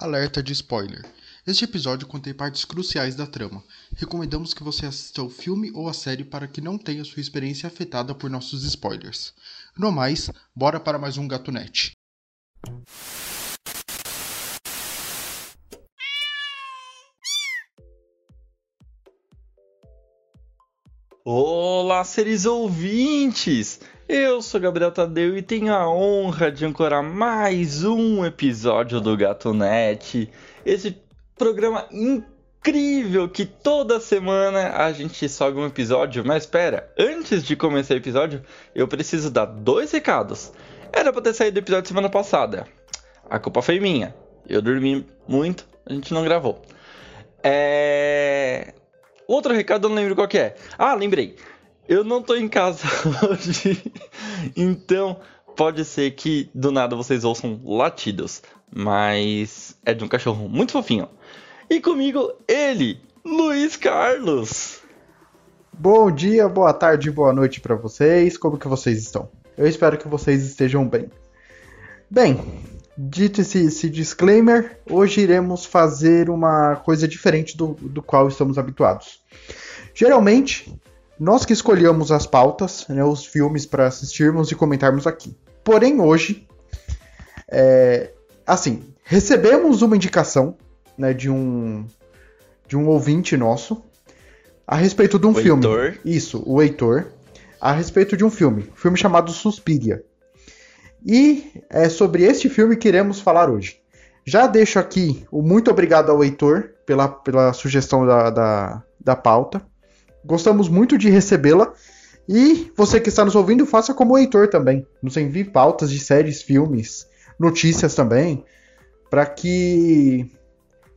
Alerta de spoiler. Este episódio contém partes cruciais da trama. Recomendamos que você assista o filme ou a série para que não tenha sua experiência afetada por nossos spoilers. No mais, bora para mais um Gatunete. Olá, seres ouvintes! Eu sou Gabriel Tadeu e tenho a honra de ancorar mais um episódio do Gatunete. Esse programa incrível que toda semana a gente sobe um episódio. Mas espera, antes de começar o episódio, eu preciso dar dois recados. Era pra ter saído o episódio semana passada. A culpa foi minha. Eu dormi muito, a gente não gravou. É... Outro recado eu não lembro qual que é. Ah, lembrei. Eu não tô em casa hoje, então pode ser que do nada vocês ouçam latidos, mas é de um cachorro muito fofinho. E comigo ele, Luiz Carlos. Bom dia, boa tarde, boa noite para vocês. Como que vocês estão? Eu espero que vocês estejam bem. Bem, dito esse, esse disclaimer, hoje iremos fazer uma coisa diferente do, do qual estamos habituados. Geralmente, nós que escolhemos as pautas, né, os filmes para assistirmos e comentarmos aqui. Porém, hoje, é, assim, recebemos uma indicação né, de um de um ouvinte nosso a respeito de um O filme. Heitor. Isso, o Heitor, a respeito de um filme, um filme chamado Suspiria. E é sobre este filme que iremos falar hoje. Já deixo aqui o muito obrigado ao Heitor pela, pela sugestão da, da, da pauta. Gostamos muito de recebê-la. E você que está nos ouvindo, faça como o Heitor também. Nos envie pautas de séries, filmes, notícias também, para que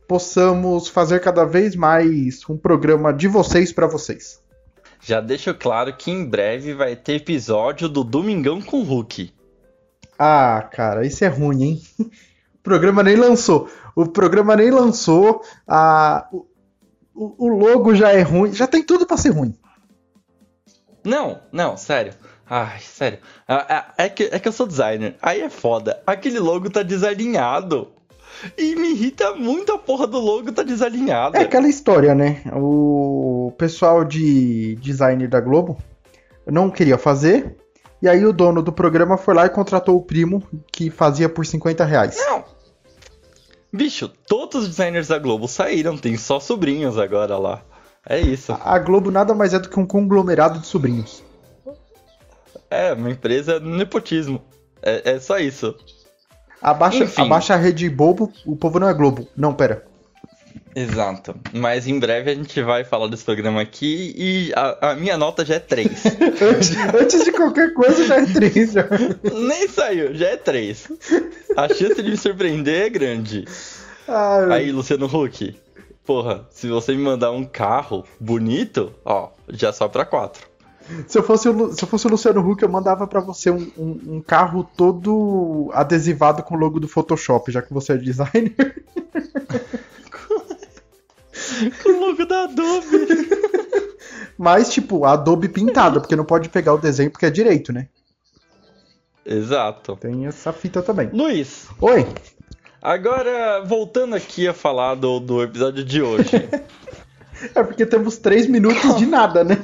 possamos fazer cada vez mais um programa de vocês para vocês. Já deixo claro que em breve vai ter episódio do Domingão com o Hulk. Ah, cara, isso é ruim, hein? O programa nem lançou. O programa nem lançou. A... O, logo já é ruim. Já tem tudo para ser ruim. Não, não, sério. Ai, sério. Ah, ah, É que, é que eu sou designer. Aí é foda. Aquele logo tá desalinhado. E me irrita muito a porra do logo tá desalinhada. É aquela história, né? O pessoal de design da Globo não queria fazer. E aí o dono do programa foi lá e contratou o primo que fazia por 50 reais. Não. Bicho, todos os designers da Globo saíram, tem só sobrinhos agora lá. É isso. A Globo nada mais é do que um conglomerado de sobrinhos. É, uma empresa nepotismo. É, é só isso. Abaixa, Enfim. abaixa a rede bobo, o povo não é Globo. Não, pera. Exato. Mas em breve a gente vai falar desse programa aqui e a, a minha nota já é 3. Antes, antes de qualquer coisa já é triste. já. Nem saiu, já é 3. A chance de me surpreender é grande. Ai, Aí, Luciano Huck, porra, se você me mandar um carro bonito, ó, já só pra 4. se, eu fosse o, se eu fosse o Luciano Huck, eu mandava pra você um, um- um carro todo adesivado com o logo do Photoshop, já que você é designer. O logo da Adobe. Mas, tipo, Adobe pintado, porque não pode pegar o desenho porque é direito, né? Exato. Tem essa fita também. Luiz, Oi, agora voltando aqui a falar do, do episódio de hoje. é porque temos três minutos de nada, né?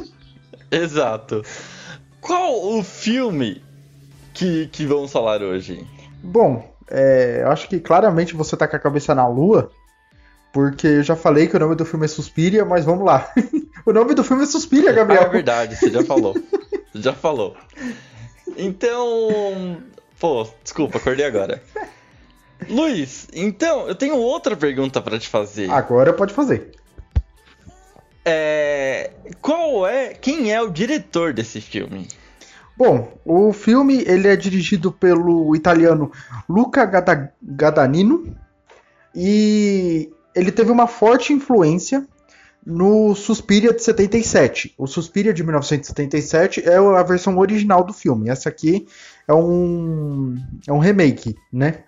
Exato. Qual o filme que, que vamos falar hoje? Bom, é, eu acho que claramente você tá com a cabeça na lua, porque eu já falei que o nome do filme é Suspiria, mas vamos lá. o nome do filme é Suspiria, Ah, é Gabriel. verdade, você já falou. Você já falou. Então. Pô, desculpa, acordei agora. Luiz, então, eu tenho outra pergunta pra te fazer. Agora pode fazer. É. Qual é. Quem é o diretor desse filme? Bom, o filme ele é dirigido pelo italiano Luca Gada- Guadagnino e ele teve uma forte influência no Suspiria de 77. O Suspiria de 1977 é a versão original do filme. Essa aqui é um é um remake, né?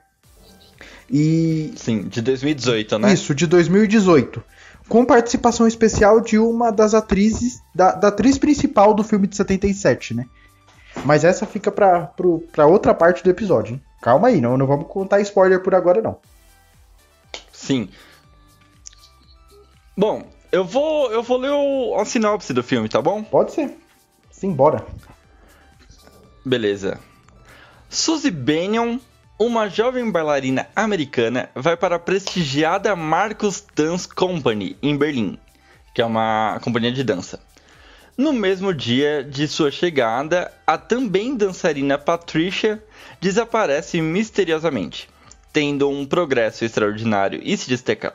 E Sim, de 2018, né? isso, de 2018. Com participação especial de uma das atrizes, da, da atriz principal do filme de 77, né? Mas essa fica pra, pro, pra outra parte do episódio, hein? Calma aí, não, não vamos contar spoiler por agora, não. Sim. Bom, eu vou, eu vou ler o, a sinopse do filme, tá bom? Pode ser. Simbora. Beleza. Suzy Bennion, uma jovem bailarina americana, vai para a prestigiada Marcus Dance Company em Berlim, que é uma companhia de dança. No mesmo dia de sua chegada, a também dançarina Patricia desaparece misteriosamente. Tendo um progresso extraordinário e se, destaca,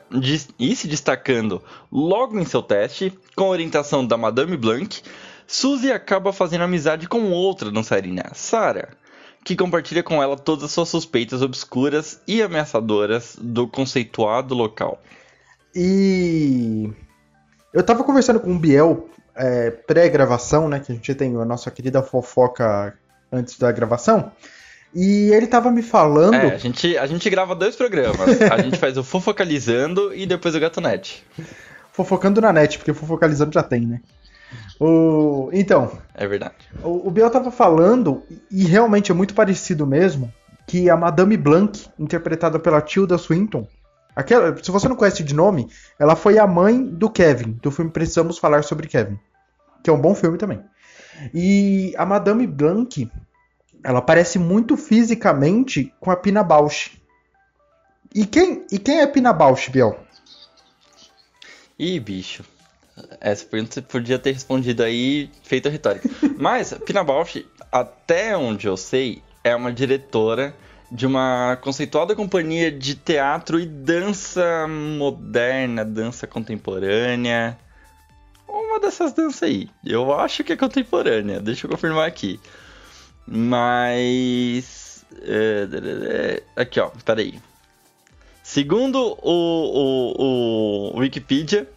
e se destacando logo em seu teste, com orientação da Madame Blanc, Suzy acaba fazendo amizade com outra dançarina, Sarah, que compartilha com ela todas as suas suspeitas obscuras e ameaçadoras do conceituado local. E eu tava conversando com o Biel é, pré-gravação, né? Que a gente tem a nossa querida fofoca antes da gravação. E ele tava me falando. É, a gente, a gente grava dois programas. A gente faz o Fofocalizando e depois o Gatonete. Fofocando na net, porque o Fofocalizando já tem, né? O... Então. É verdade. O, o Biel tava falando, e realmente é muito parecido mesmo, que a Madame Blanc, interpretada pela Tilda Swinton, aquela, se você não conhece de nome, ela foi a mãe do Kevin, do filme Precisamos Falar sobre Kevin, que é um bom filme também. E a Madame Blanc, ela parece muito fisicamente com a Pina Bausch. E quem, e quem é Pina Bausch, Biel? Ih, bicho. Essa pergunta você podia ter respondido aí, feito a retórica. Mas, Pina Bausch, até onde eu sei, é uma diretora de uma conceituada companhia de teatro e dança moderna, dança contemporânea. Uma dessas danças aí. Eu acho que é contemporânea, deixa eu confirmar aqui. Mas. É, aqui, ó, peraí. Segundo o, o, o Wikipedia,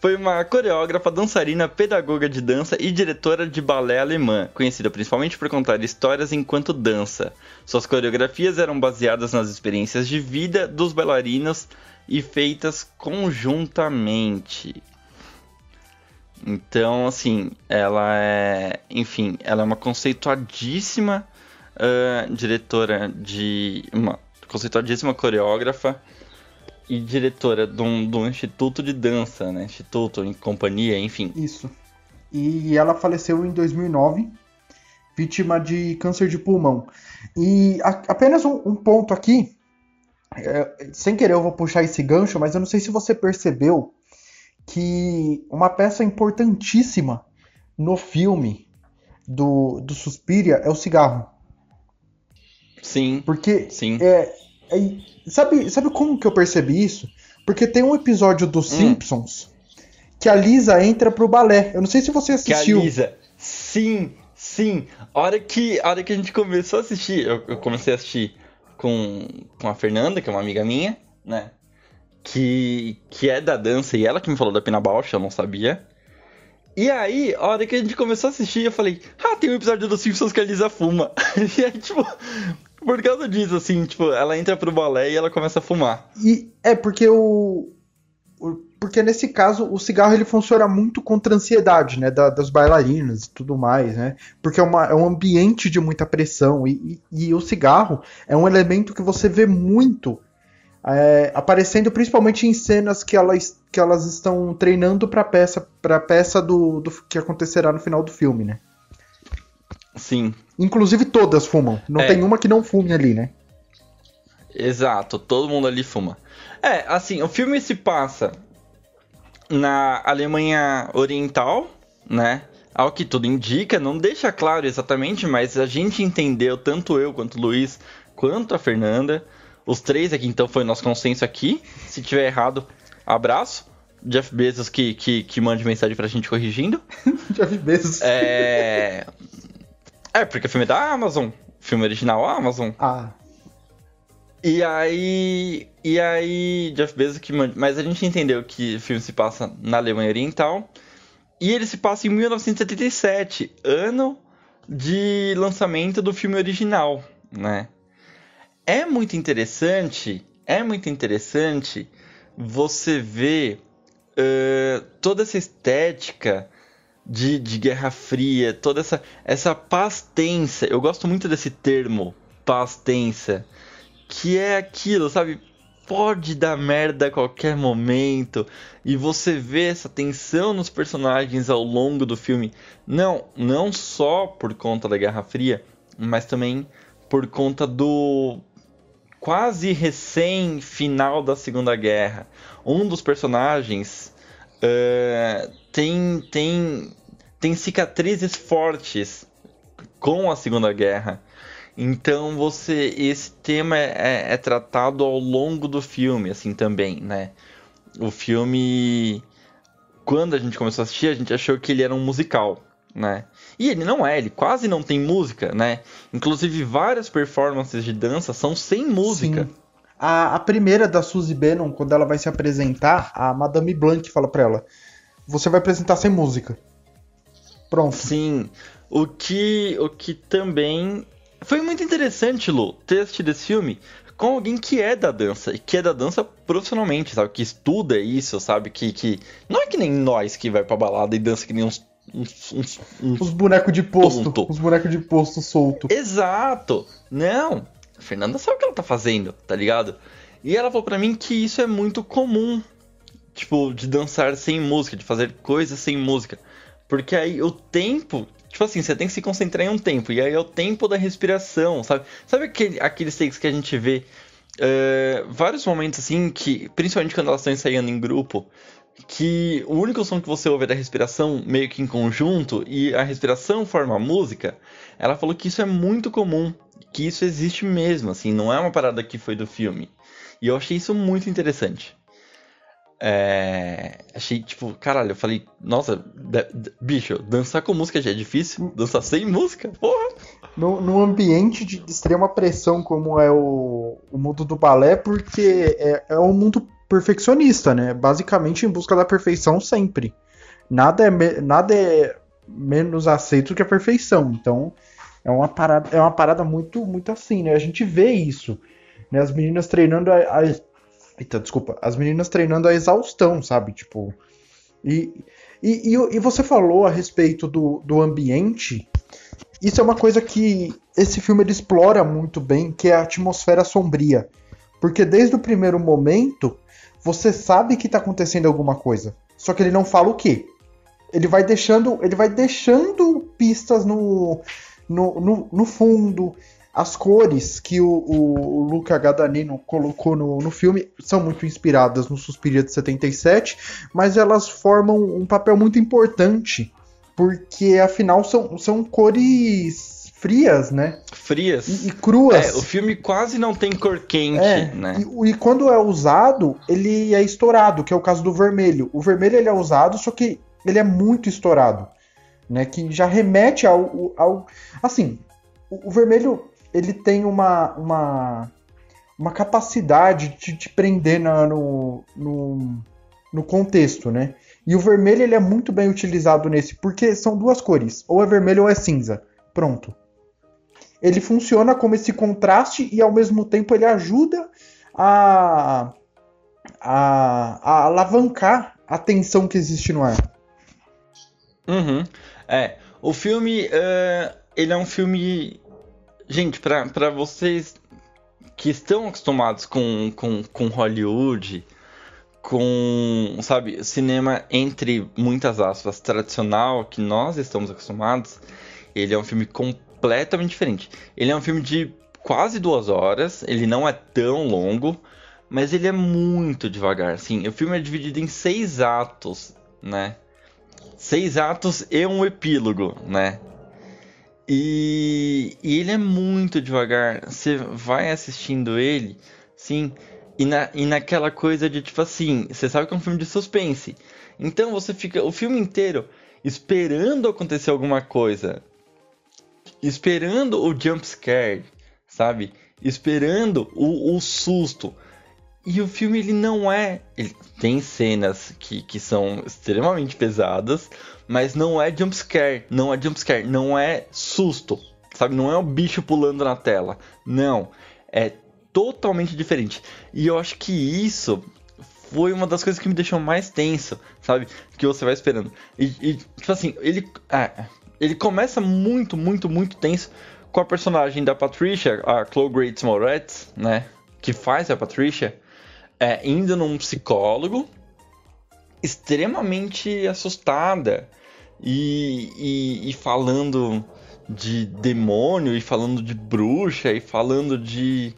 foi uma coreógrafa, dançarina, pedagoga de dança e diretora de balé alemã, conhecida principalmente por contar histórias enquanto dança. Suas coreografias eram baseadas nas experiências de vida dos bailarinos e feitas conjuntamente. Então, assim, ela é. Enfim, ela é uma conceituadíssima uh, diretora de. Uma conceituadíssima coreógrafa e diretora de um, de um instituto de dança, né? Instituto, em companhia, enfim. Isso. E ela faleceu em 2009, vítima de câncer de pulmão. E a, apenas um, um, ponto aqui, é, sem querer eu vou puxar esse gancho, mas eu não sei se você percebeu que uma peça importantíssima no filme do, do Suspiria é o cigarro. Sim. Porque sim. É, é, sabe, sabe como que eu percebi isso? Porque tem um episódio dos hum. Simpsons que a Lisa entra pro balé. Eu não sei se você assistiu. Que a Lisa. Sim, sim. A hora que, a hora que a gente começou a assistir, eu, eu comecei a assistir com, com a Fernanda, que é uma amiga minha, né? Que, que é da dança, e ela que me falou da Pina Bausch, eu não sabia. E aí, a hora que a gente começou a assistir, eu falei, ah, tem um episódio dos Simpsons que a Lisa fuma. e aí, tipo, por causa disso, assim, tipo, ela entra pro balé e ela começa a fumar. E é porque o. Porque nesse caso o cigarro ele funciona muito contra a ansiedade, né? Da, das bailarinas e tudo mais, né? Porque é, uma, é um ambiente de muita pressão. E, e, e o cigarro é um elemento que você vê muito é, aparecendo principalmente em cenas que elas, que elas estão treinando para peça para peça do, do que acontecerá no final do filme, né? Sim. Inclusive todas fumam. Não é. tem uma que não fume ali, né? Exato, todo mundo ali fuma. É, assim, o filme se passa na Alemanha Oriental, né? Ao que tudo indica, não deixa claro exatamente, mas a gente entendeu, tanto eu quanto o Luiz, quanto a Fernanda, os três aqui, então, foi nosso consenso aqui. Se tiver errado, abraço. Jeff Bezos que, que, que mande mensagem pra gente corrigindo. Jeff Bezos. É. É, porque o filme é da Amazon. Filme original Amazon. Ah. E aí. E aí, Jeff Bezos que manda. Mas a gente entendeu que o filme se passa na Alemanha Oriental. E ele se passa em 1977, ano de lançamento do filme original, né? É muito interessante, é muito interessante você ver uh, toda essa estética de, de Guerra Fria, toda essa, essa paz tensa. Eu gosto muito desse termo, paz tensa, que é aquilo, sabe? pode dar merda a qualquer momento. E você vê essa tensão nos personagens ao longo do filme. Não, não só por conta da Guerra Fria, mas também por conta do quase recém final da Segunda Guerra. Um dos personagens uh, tem, tem, tem cicatrizes fortes com a Segunda Guerra. Então você esse tema é, é, é, tratado ao longo do filme, assim também, né? O filme, quando a gente começou a assistir, a gente achou que ele era um musical, né? E ele não é, ele quase não tem música, né? Inclusive várias performances de dança são sem música. Sim. A, a primeira da Suzy Bannon, quando ela vai se apresentar, a Madame Blanc fala pra ela: Você vai apresentar sem música. Pronto. Sim. O que, o que também foi muito interessante, Lu, ter assistido esse filme com alguém que é da dança, e que é da dança profissionalmente, sabe? Que estuda isso, sabe? Que, que não é que nem nós que vai pra balada e dança que nem uns. Uns, os bonecos de posto. Tonto. Os bonecos de posto solto. Exato! Não! A Fernanda sabe o que ela tá fazendo, tá ligado? E ela falou pra mim que isso é muito comum. Tipo, de dançar sem música, de fazer coisas sem música. Porque aí o tempo Tipo assim, você tem que se concentrar em um tempo. E aí é o tempo da respiração, sabe? Sabe aquele, aqueles takes que a gente vê uh, vários momentos assim, que, principalmente quando elas estão ensaiando em grupo, que o único som que você ouve é da respiração meio que em conjunto e a respiração forma a música. Ela falou que isso é muito comum, que isso existe mesmo, assim, não é uma parada que foi do filme. E eu achei isso muito interessante. É... Achei, tipo, caralho, eu falei, nossa, bicho, dançar com música já é difícil, dançar sem música, porra. No, no ambiente de extrema pressão como é o, o mundo do balé, porque é, é um mundo perfeccionista, né? Basicamente em busca da perfeição sempre. Nada é, nada é menos aceito que a perfeição. Então, é uma parada, é uma parada muito, muito assim, né? A gente vê isso. Né? As meninas treinando a, a Eita, desculpa. As meninas treinando a exaustão, sabe? Tipo. E, e, e, e você falou a respeito do, do ambiente. Isso é uma coisa que esse filme ele explora muito bem, que é a atmosfera sombria. Porque desde o primeiro momento, você sabe que está acontecendo alguma coisa. Só que ele não fala o que. Ele vai deixando, ele vai deixando pistas no, no, no, no fundo. As cores que o, o, Luca Guadagnino colocou no, no filme são muito inspiradas no Suspiria de 77, mas elas formam um papel muito importante, porque afinal são, são cores frias, né? Frias. E, e cruas. É, o filme quase não tem cor quente, é, né? E, e, quando é usado, ele é estourado, que é o caso do vermelho. O vermelho ele é usado, só que ele é muito estourado, né? Que já remete ao, ao assim, o, o vermelho ele tem uma, uma, uma capacidade de te prender na, no, no, no contexto, né? E o vermelho ele é muito bem utilizado nesse, porque são duas cores, ou é vermelho ou é cinza. Pronto. Ele funciona como esse contraste e ao mesmo tempo ele ajuda a, a, a alavancar a tensão que existe no ar. Uhum. É, o filme, uh, ele é um filme Gente, para vocês que estão acostumados com, com, com Hollywood, com, sabe, cinema entre muitas aspas tradicional que nós estamos acostumados, ele é um filme completamente diferente. Ele é um filme de quase duas horas, ele não é tão longo, mas ele é muito devagar. Assim, o filme é dividido em seis atos, né? Seis atos e um epílogo, né? E, e, ele é muito devagar. Você vai assistindo ele, sim, e, na, e naquela coisa de tipo assim, você sabe que é um filme de suspense. Então você fica o filme inteiro esperando acontecer alguma coisa. Esperando o jump scare, sabe? Esperando o, o susto. E o filme ele não é. Ele tem cenas que, que são extremamente pesadas, mas não é jumpscare, não é jumpscare, não é susto, sabe? Não é o bicho pulando na tela. Não. É totalmente diferente. E eu acho que isso foi uma das coisas que me deixou mais tenso, sabe? Que você vai esperando. E, e tipo assim, ele, é, ele começa muito, muito, muito tenso com a personagem da Patricia, a Chloe Grace Moretz, né? Que faz a Patricia. é, indo num psicólogo, extremamente assustada e, e, e falando de demônio e falando de bruxa e falando de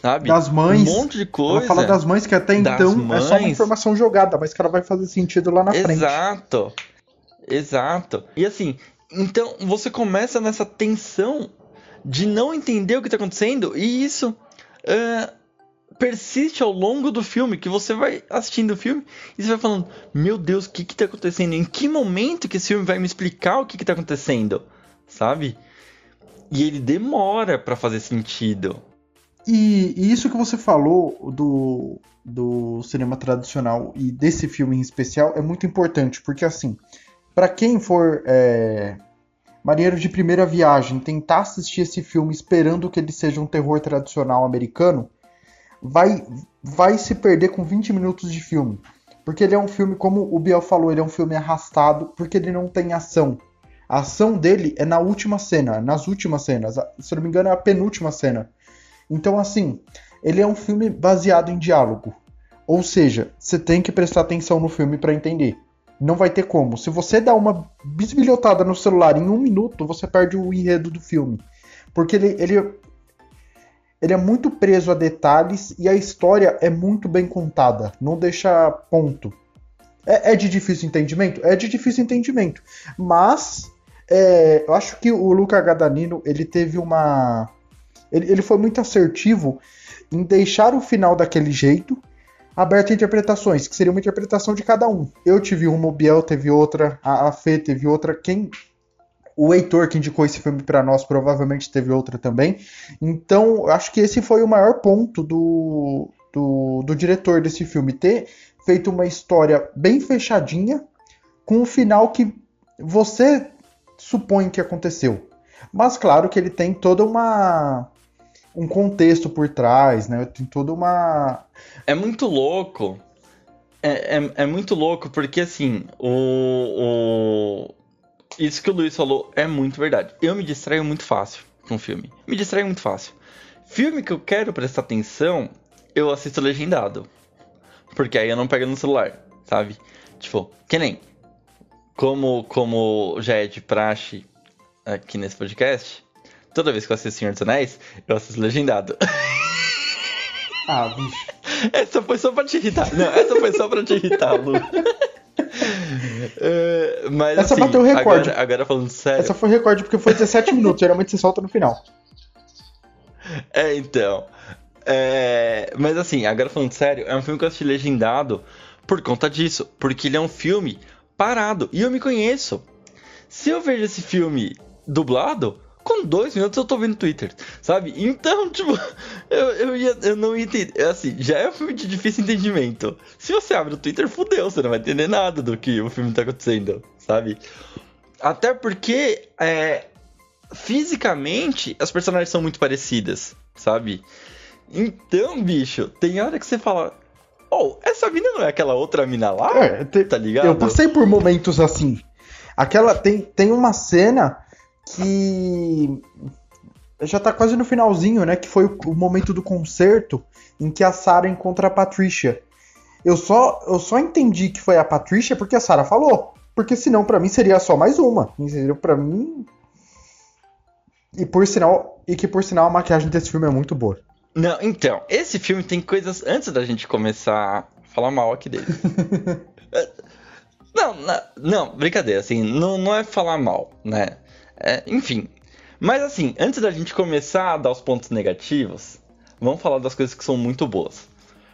sabe? Das mães. Um monte de coisa. Ela fala das mães que até então mães. é só uma informação jogada, mas que ela vai fazer sentido lá na Exato. frente. Exato. Exato. E assim, então você começa nessa tensão de não entender o que está acontecendo e isso uh, persiste ao longo do filme, que você vai assistindo o filme e você vai falando, meu Deus, o que está acontecendo? Em que momento que esse filme vai me explicar o que está acontecendo? Sabe? E ele demora para fazer sentido. E, e, isso que você falou do, do cinema tradicional e desse filme em especial é muito importante, porque assim, para quem for é, marinheiro de primeira viagem, tentar assistir esse filme esperando que ele seja um terror tradicional americano, vai, vai se perder com 20 minutos de filme. Porque ele é um filme, como o Biel falou, ele é um filme arrastado, porque ele não tem ação. A ação dele é na última cena, nas últimas cenas. Se não me engano, é a penúltima cena. Então, assim, ele é um filme baseado em diálogo. Ou seja, você tem que prestar atenção no filme para entender. Não vai ter como. Se você dá uma bisbilhotada no celular em um minuto, você perde o enredo do filme. Porque ele, ele, ele é muito preso a detalhes e a história é muito bem contada. Não deixa ponto. É, é de difícil entendimento? É de difícil entendimento. Mas é, eu acho que o Luca Gadanino ele teve uma ele, ele foi muito assertivo em deixar o final daquele jeito, aberto a interpretações, que seria uma interpretação de cada um. Eu tive uma, o Biel teve outra, a, a Fê teve outra, quem o Heitor que indicou esse filme para nós provavelmente teve outra também. Então, acho que esse foi o maior ponto do, do, do, diretor desse filme, ter feito uma história bem fechadinha, com um final que você supõe que aconteceu. Mas claro que ele tem toda uma um contexto por trás, né? Tem toda uma. É muito louco. É, é, é muito louco porque assim, o, o, Isso que o Luiz falou é muito verdade. Eu me distraio muito fácil com filme. Me distraio muito fácil. Filme que eu quero prestar atenção, eu assisto legendado. Porque aí eu não pego no celular, sabe? Tipo, que nem. Como, como já é de praxe aqui nesse podcast, Toda vez que eu assisto Senhor dos Anéis, eu assisto legendado. Ah, bicho. Essa foi só pra te irritar. Não, essa foi só pra te irritar, Lu. uh, mas, essa assim, bateu o recorde. Agora, agora, falando sério. Essa foi recorde porque foi 17 minutos. Geralmente você solta no final. É, então. É... Mas assim, agora falando sério, é um filme que eu assisti legendado por conta disso. Porque ele é um filme parado. E eu me conheço. Se eu vejo esse filme dublado, com dois minutos eu tô vendo Twitter, sabe? Então, tipo, eu, eu, ia, eu não ia entender. É assim, já é um filme de difícil entendimento. Se você abre o Twitter, fudeu, você não vai entender nada do que o filme tá acontecendo, sabe? Até porque, é, fisicamente, as personagens são muito parecidas, sabe? Então, bicho, tem hora que você fala. Oh, essa mina não é aquela outra mina lá? É, te, tá ligado? Eu passei por momentos assim. Aquela. Tem, tem uma cena que já tá quase no finalzinho, né? Que foi o, momento do concerto em que a Sarah encontra a Patricia. Eu só, eu só entendi que foi a Patricia porque a Sarah falou. Porque senão para mim seria só mais uma. Entendeu? Para mim. E por sinal, e que por sinal a maquiagem desse filme é muito boa. Não, então, esse filme tem coisas antes da gente começar a falar mal aqui dele. não, não, não, brincadeira, assim, não, não é falar mal, né? É, enfim. Mas assim, antes da gente começar a dar os pontos negativos, vamos falar das coisas que são muito boas.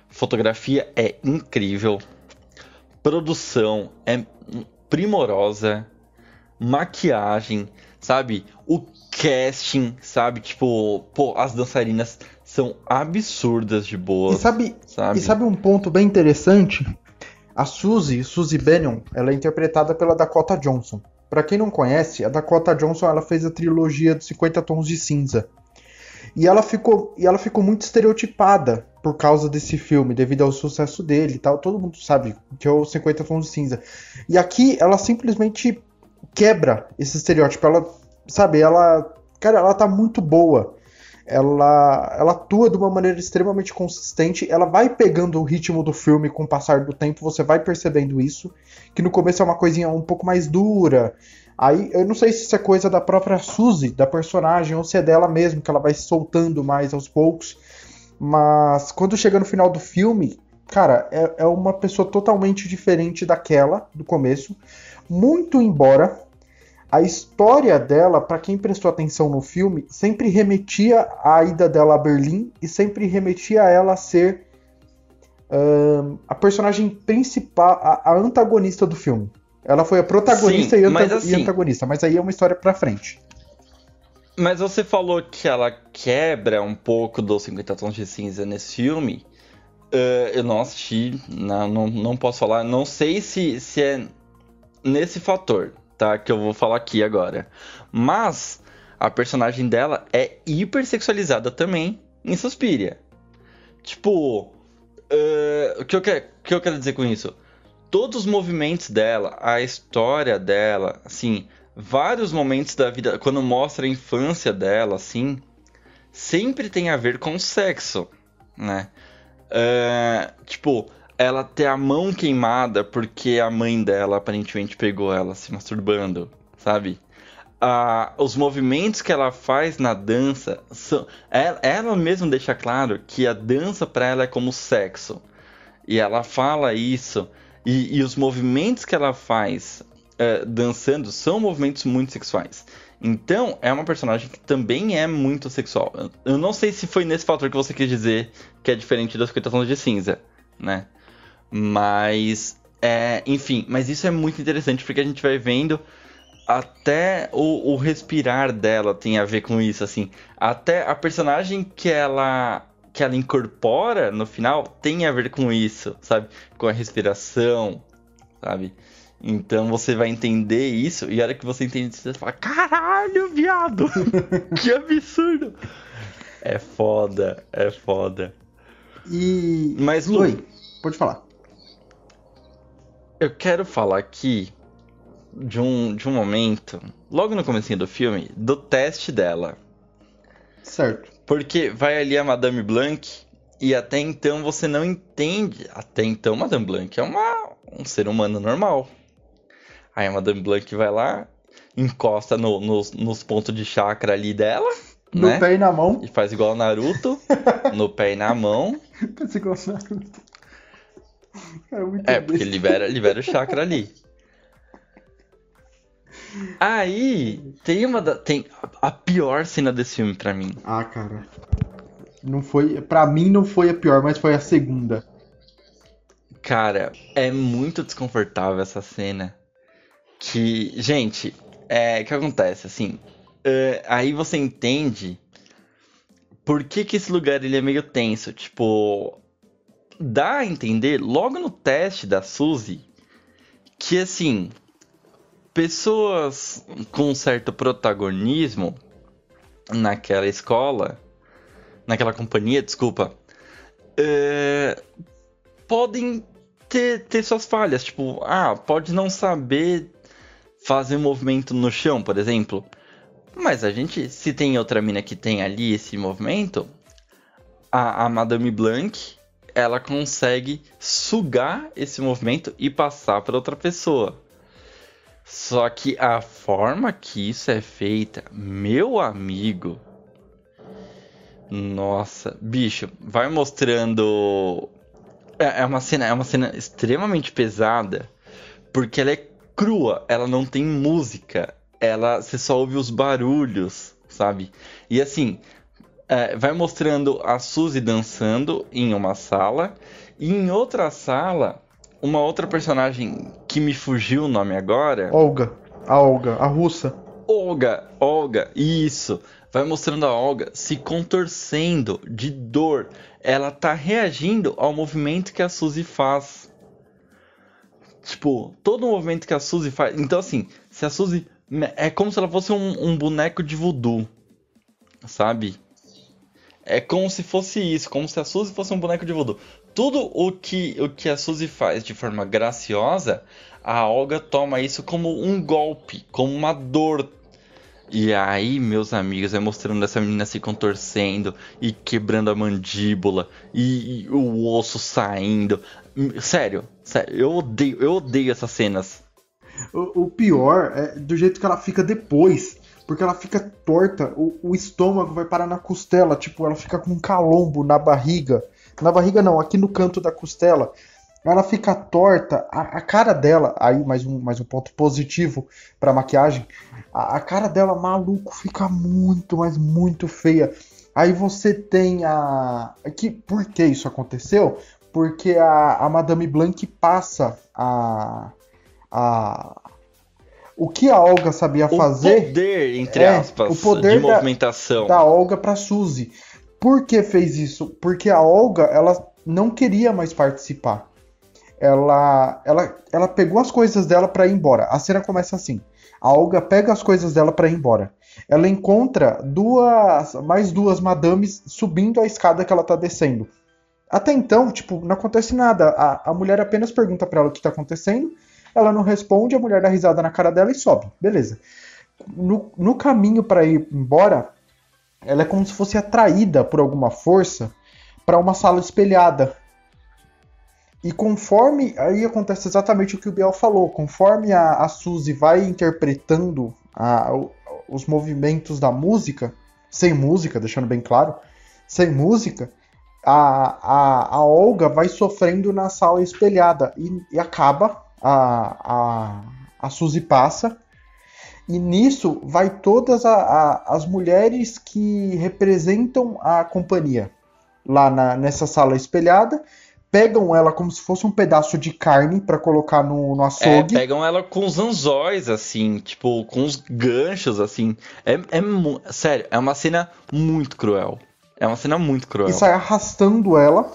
Fotografia é incrível, produção é primorosa, maquiagem, sabe? O casting, sabe? Tipo, pô, as dançarinas são absurdas de boas. E sabe, sabe? E sabe um ponto bem interessante? A Suzy, Suzy Bannion, ela é interpretada pela Dakota Johnson. Para quem não conhece, a Dakota Johnson ela fez a trilogia dos 50 Tons de Cinza. E ela ficou, e ela ficou muito estereotipada por causa desse filme, devido ao sucesso dele e tal. Todo mundo sabe que é o 50 Tons de Cinza. E aqui ela simplesmente quebra esse estereótipo. Ela, sabe, ela, cara, ela tá muito boa. Ela, ela atua de uma maneira extremamente consistente. Ela vai pegando o ritmo do filme com o passar do tempo, você vai percebendo isso. Que no começo é uma coisinha um pouco mais dura. Aí eu não sei se isso é coisa da própria Suzy, da personagem, ou se é dela mesmo, que ela vai se soltando mais aos poucos. Mas quando chega no final do filme, cara, é, é uma pessoa totalmente diferente daquela do começo. Muito embora a história dela, para quem prestou atenção no filme, sempre remetia à ida dela a Berlim e sempre remetia a ela ser uh, a personagem principal, a, a, antagonista do filme. Ela foi a protagonista Sim, e, anta assim, e, antagonista, mas aí é uma história pra frente. Mas você falou que ela quebra um pouco dos 50 Tons de Cinza nesse filme. Uh, eu não assisti, não, não, não posso falar. Não sei se, se é nesse fator tá? Que eu vou falar aqui agora. Mas a personagem dela é hipersexualizada também em Suspiria. Tipo, uh, o, que eu que eu quero dizer com isso? Todos os movimentos dela, a história dela, assim, vários momentos da vida, quando mostra a infância dela, assim, sempre tem a ver com sexo, né? Uh, tipo, ela ter a mão queimada porque a mãe dela aparentemente pegou ela se masturbando, sabe? Ah, os movimentos que ela faz na dança, são, ela, ela mesma deixa claro que a dança para ela é como sexo. E ela fala isso. E, e os movimentos que ela faz é, dançando são movimentos muito sexuais. Então, é uma personagem que também é muito sexual. Eu não sei se foi nesse fator que você quis dizer que é diferente das 50 tons de cinza, né? Mas, é, enfim, mas isso é muito interessante porque a gente vai vendo até o, o, respirar dela tem a ver com isso, assim. Até a personagem que ela que ela incorpora no final tem a ver com isso, sabe? Com a respiração, sabe? Então você vai entender isso e a hora que você entende você fala: "Caralho, viado! que absurdo!" É foda, é foda. E Mas Lu, Oi, pode falar. Eu quero falar aqui de um, de um momento, logo no começo do filme, do teste dela. Certo. Porque vai ali a Madame Blanc e até então você não entende. Até então, Madame Blanc é uma, um ser humano normal. Aí a Madame Blanc vai lá, encosta no, nos, nos pontos de chakra ali dela. No né? pé e na mão. E faz igual Naruto. no pé e na mão. Faz igual Naruto. É, é porque libera, libera o chakra ali. Aí, tem uma da, tem a pior cena desse filme para mim. Ah, cara. Não foi, para mim não foi a pior, mas foi a segunda. Cara, é muito desconfortável essa cena. Que, gente, é, o que acontece assim? Uh, aí você entende por que que esse lugar ele é meio tenso. Tipo, dá a entender, logo no teste da Suzy, que assim, pessoas com certo protagonismo naquela escola, naquela companhia, desculpa, é, podem ter, ter suas falhas. Tipo, ah, pode não saber fazer um movimento no chão, por exemplo. Mas a gente, se tem outra mina que tem ali esse movimento, a, a Madame Blanc ela consegue sugar esse movimento e passar para outra pessoa. Só que a forma que isso é feita, meu amigo. Nossa, bicho, vai mostrando. É, é uma cena, é uma cena extremamente pesada, porque ela é crua, ela não tem música, ela você só ouve os barulhos, sabe? E assim, é, vai mostrando a Suzy dançando em uma sala e em outra sala uma outra personagem que me fugiu o nome agora. Olga, a Olga, a russa. Olga, Olga, isso. Vai mostrando a Olga se contorcendo de dor. Ela tá reagindo ao movimento que a Suzy faz. Tipo, todo o movimento que a Suzy faz. Então, assim, se a Suzy. É como se ela fosse um, um boneco de voodoo. Sabe? É como se fosse isso, como se a Suzy fosse um boneco de voodoo. Tudo o que, o que a Suzy faz de forma graciosa, a Olga toma isso como um golpe, como uma dor. E aí, meus amigos, é mostrando essa menina se contorcendo e quebrando a mandíbula e, e o osso saindo. Sério, sério, eu odeio, eu odeio essas cenas. O, o, pior é do jeito que ela fica depois. Porque ela fica torta, o, o, estômago vai parar na costela, tipo, ela fica com um calombo na barriga. Na barriga não, aqui no canto da costela. Ela fica torta, a, a cara dela, aí mais um, mais um ponto positivo pra maquiagem. A, a cara dela, maluco, fica muito, mas muito feia. Aí você tem a. Que, por que isso aconteceu? Porque a, a Madame Blanc passa a, a, o que a Olga sabia o fazer. O poder, entre é, aspas, o poder de movimentação. Da, da Olga para Suzy. Por que fez isso? Porque a Olga ela não queria mais participar. Ela, ela, ela pegou as coisas dela para ir embora. A cena começa assim. A Olga pega as coisas dela para ir embora. Ela encontra duas, mais duas madames subindo a escada que ela tá descendo. Até então, tipo, não acontece nada. A, a mulher apenas pergunta para ela o que tá acontecendo ela não responde, a mulher dá risada na cara dela e sobe. Beleza. No, no caminho para ir embora, ela é como se fosse atraída por alguma força para uma sala espelhada. E conforme. Aí acontece exatamente o que o Biel falou. Conforme a, a Suzy vai interpretando a, os movimentos da música, sem música, deixando bem claro, sem música, a, a, a Olga vai sofrendo na sala espelhada e, e acaba a, a, a Suzy passa. E nisso vai todas a, a, as mulheres que representam a companhia lá na, nessa sala espelhada. Pegam ela como se fosse um pedaço de carne para colocar no, no açougue. É, pegam ela com os anzóis, assim, tipo, com os ganchos, assim. É, é sério, é uma cena muito cruel. É uma cena muito cruel. E sai arrastando ela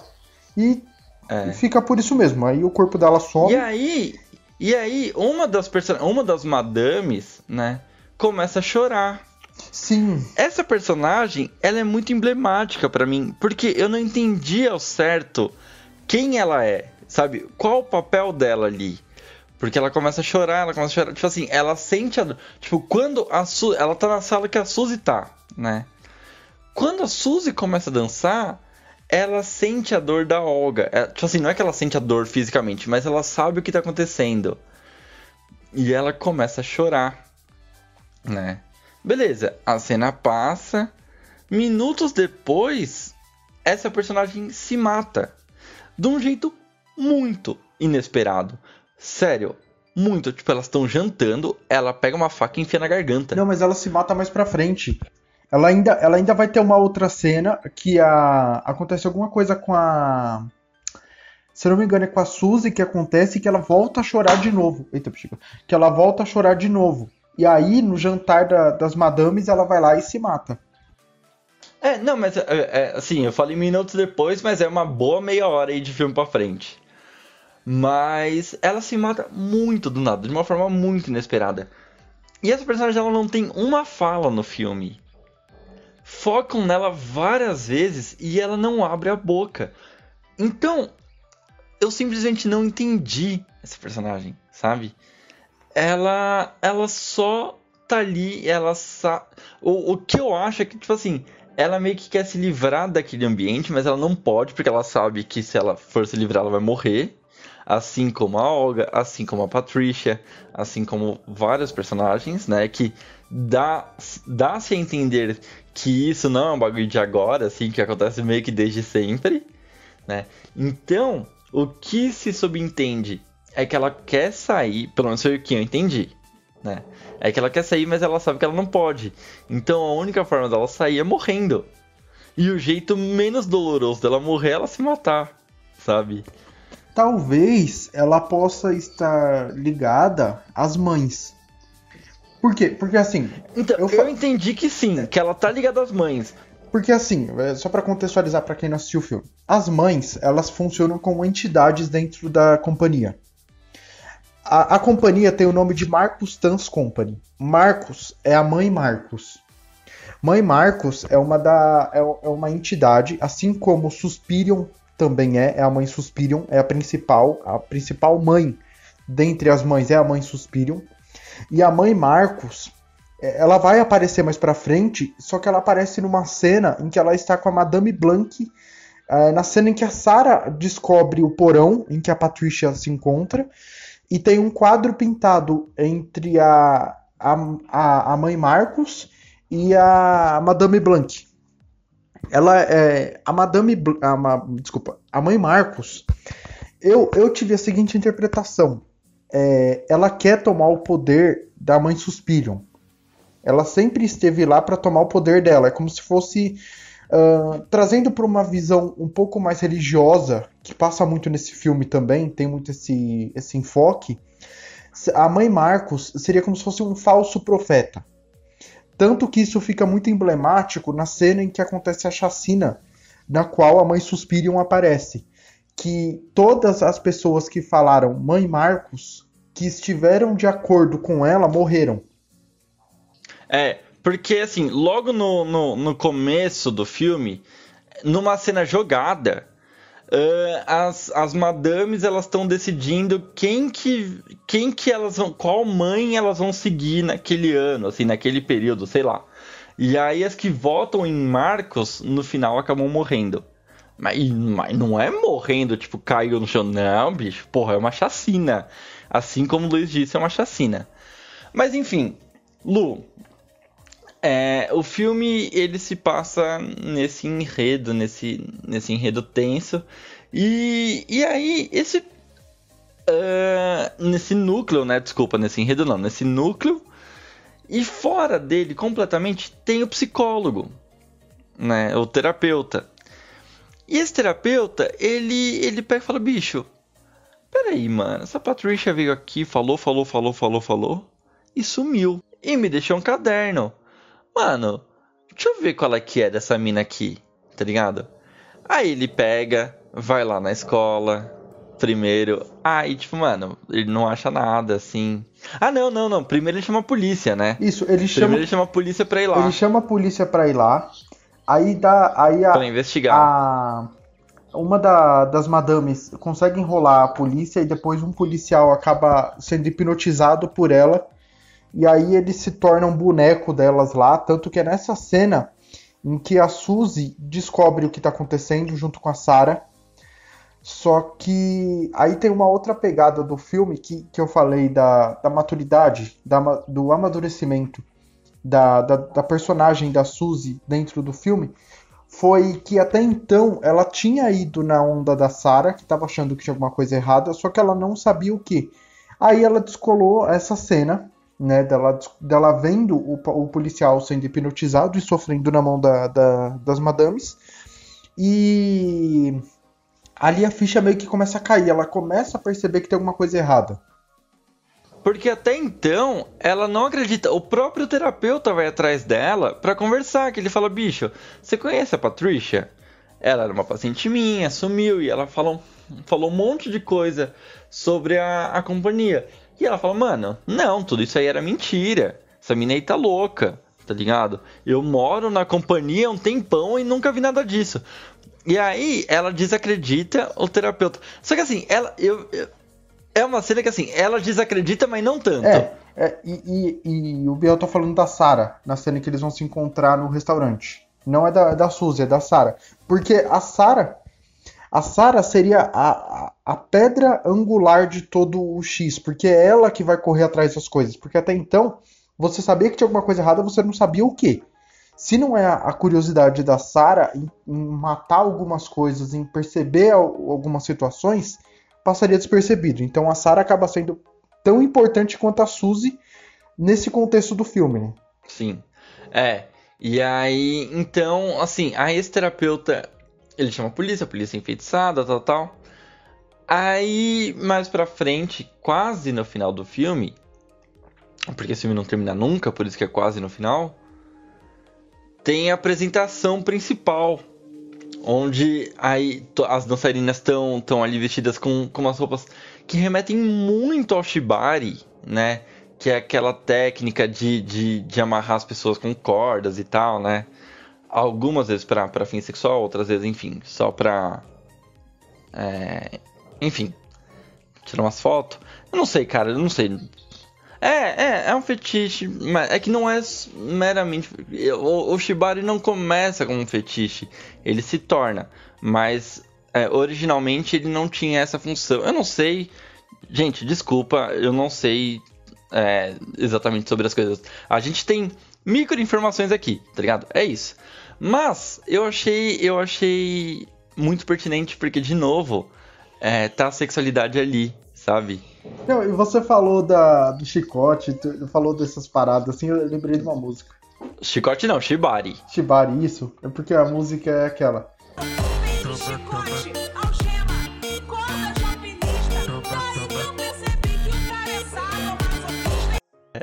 e é. E fica por isso mesmo. Aí o corpo dela some. E aí, e aí uma das person... uma das madames, né, começa a chorar. Sim. Essa personagem, ela é muito emblemática para mim, porque eu não entendi ao certo quem ela é, sabe? Qual o papel dela ali? Porque ela começa a chorar, ela começa a chorar, tipo assim, ela sente a tipo, quando a Su... ela tá na sala que a Suzy tá, né? Quando a Suzy começa a dançar, ela sente a dor da Olga. É, tipo assim, não é que ela sente a dor fisicamente, mas ela sabe o que tá acontecendo. E ela começa a chorar, né? Beleza, a cena passa. Minutos depois, essa personagem se mata. De um jeito muito inesperado. Sério, muito. Tipo, elas estão jantando, ela pega uma faca e enfia na garganta. Não, mas ela se mata mais pra frente. Ela ainda, ela ainda vai ter uma outra cena que a, acontece alguma coisa com a. Se eu não me engano, é com a Suzy que acontece que ela volta a chorar de novo. Eita, Chico. Que ela volta a chorar de novo. E aí, no jantar da, das madames, ela vai lá e se mata. É, não, mas é, é, assim, eu falei minutos depois, mas é uma boa meia hora aí de filme pra frente. Mas ela se mata muito do nada, de uma forma muito inesperada. E essa personagem ela não tem uma fala no filme focam nela várias vezes e ela não abre a boca. Então, eu simplesmente não entendi essa personagem, sabe? Ela ela só tá ali, ela sa... o, o que eu acho é que tipo assim, ela meio que quer se livrar daquele ambiente, mas ela não pode porque ela sabe que se ela for se livrar ela vai morrer. Assim como a Olga, assim como a Patricia, assim como vários personagens, né? Que dá, dá-se a entender que isso não é um bagulho de agora, assim, que acontece meio que desde sempre, né? Então, o que se subentende é que ela quer sair, pelo menos foi o que eu entendi, né? É que ela quer sair, mas ela sabe que ela não pode. Então a única forma dela sair é morrendo. E o jeito menos doloroso dela morrer é ela se matar, sabe? Talvez ela possa estar ligada às mães. Por quê? Porque assim. Então, eu, eu entendi que sim, que ela tá ligada às mães. Porque assim, é, só para contextualizar para quem não assistiu o filme, as mães elas funcionam como entidades dentro da companhia. A, a companhia tem o nome de Marcos Tans Company. Marcos é a mãe Marcos. Mãe Marcos é uma da é, é uma entidade, assim como Suspirion também é, é a mãe Suspirion, é a principal, a principal mãe dentre as mães é a mãe Suspirion. E a mãe Marcos, é, ela vai aparecer mais pra frente, só que ela aparece numa cena em que ela está com a Madame Blanc, é, na cena em que a Sarah descobre o porão em que a Patricia se encontra, e tem um quadro pintado entre a, a, a mãe Marcos e a Madame Blanc. Ela é. A Madame. A, desculpa. A mãe Marcos. Eu, eu tive a seguinte interpretação. É, ela quer tomar o poder da mãe Suspirion. Ela sempre esteve lá para tomar o poder dela. É como se fosse. Uh, trazendo para uma visão um pouco mais religiosa, que passa muito nesse filme também, tem muito esse, esse enfoque. A mãe Marcos seria como se fosse um falso profeta. Tanto que isso fica muito emblemático na cena em que acontece a chacina, na qual a mãe Suspirion aparece. Que todas as pessoas que falaram Mãe Marcos, que estiveram de acordo com ela, morreram. É, porque assim, logo no, no, no começo do filme, numa cena jogada, Uh, as, as madames elas estão decidindo quem que quem que elas vão qual mãe elas vão seguir naquele ano assim naquele período sei lá e aí as que votam em Marcos no final acabam morrendo mas, mas não é morrendo tipo caiu no chão não bicho porra é uma chacina assim como o Luiz disse é uma chacina mas enfim Lu é, o filme ele se passa nesse enredo, nesse, nesse enredo tenso. E, e aí, esse. Uh, nesse núcleo, né? Desculpa, nesse enredo não, nesse núcleo. E fora dele, completamente, tem o psicólogo, né? O terapeuta. E esse terapeuta, ele, ele pega e fala: bicho, peraí, mano, essa Patrícia veio aqui, falou, falou, falou, falou, falou, e sumiu. E me deixou um caderno mano, deixa eu ver qual é que é dessa mina aqui, tá ligado? Aí ele pega, vai lá na escola, primeiro. Aí, tipo, mano, ele não acha nada, assim. Ah, não, não, não. Primeiro ele chama a polícia, né? Isso, ele chama. Primeiro ele chama a polícia pra ir lá. Ele chama a polícia pra ir lá. Aí dá. Aí a, pra investigar. A, uma da, das madames consegue enrolar a polícia e depois um policial acaba sendo hipnotizado por ela e aí ele se torna um boneco delas lá, tanto que é nessa cena em que a Suzy descobre o que está acontecendo junto com a Sarah. Só que aí tem uma outra pegada do filme que, que eu falei da, da maturidade, da, do amadurecimento da, da, da personagem da Suzy dentro do filme, foi que até então ela tinha ido na onda da Sarah, que estava achando que tinha alguma coisa errada, só que ela não sabia o que. Aí ela descolou essa cena né, dela, dela vendo o, o policial sendo hipnotizado e sofrendo na mão da, da, das madames. E ali a ficha meio que começa a cair, ela começa a perceber que tem alguma coisa errada. Porque até então ela não acredita. O próprio terapeuta vai atrás dela para conversar. Que ele fala: bicho, você conhece a Patricia? Ela era uma paciente minha, sumiu e ela falou, falou um monte de coisa sobre a, a companhia. E ela fala, mano, não, tudo isso aí era mentira. Essa mina aí tá louca, tá ligado? Eu moro na companhia há um tempão e nunca vi nada disso. E aí ela desacredita o terapeuta. Só que assim, ela. Eu, eu é uma cena que assim, ela desacredita, mas não tanto. É, é e, e, e, o Biel tá falando da Sara, na cena que eles vão se encontrar no restaurante. Não é da, da Suzy, é da Sara. Porque a Sara a Sarah seria a, a, a, pedra angular de todo o X, porque é ela que vai correr atrás das coisas. Porque até então, você sabia que tinha alguma coisa errada, você não sabia o que. Se não é a, curiosidade da Sarah em, em, matar algumas coisas, em perceber algumas situações, passaria despercebido. Então a Sarah acaba sendo tão importante quanto a Suzy nesse contexto do filme, né? Sim. É. E aí, então, assim, a ex-terapeuta ele chama a polícia, a polícia é enfeitiçada, tal, tal. Aí, mais pra frente, quase no final do filme, porque esse filme não termina nunca, por isso que é quase no final, tem a apresentação principal, onde aí as dançarinas estão tão ali vestidas com, com umas roupas que remetem muito ao shibari, né? Que é aquela técnica de, de, de amarrar as pessoas com cordas e tal, né? algumas vezes para fim sexual, outras vezes, enfim, só pra. É, enfim, tirar umas fotos. Eu não sei, cara, eu não sei. É, é, é um fetiche, mas é que não é meramente. O, o Shibari não começa como um fetiche, ele se torna, mas é, originalmente ele não tinha essa função. Eu não sei, gente, desculpa, eu não sei é, exatamente sobre as coisas. A gente tem micro informações aqui, tá ligado? É isso. Mas eu achei, eu achei muito pertinente porque de novo é, tá a sexualidade ali, sabe? Não, e você falou da, do chicote, falou dessas paradas assim, eu lembrei de uma música. Chicote não, Shibari. Shibari, isso. É porque a música é aquela.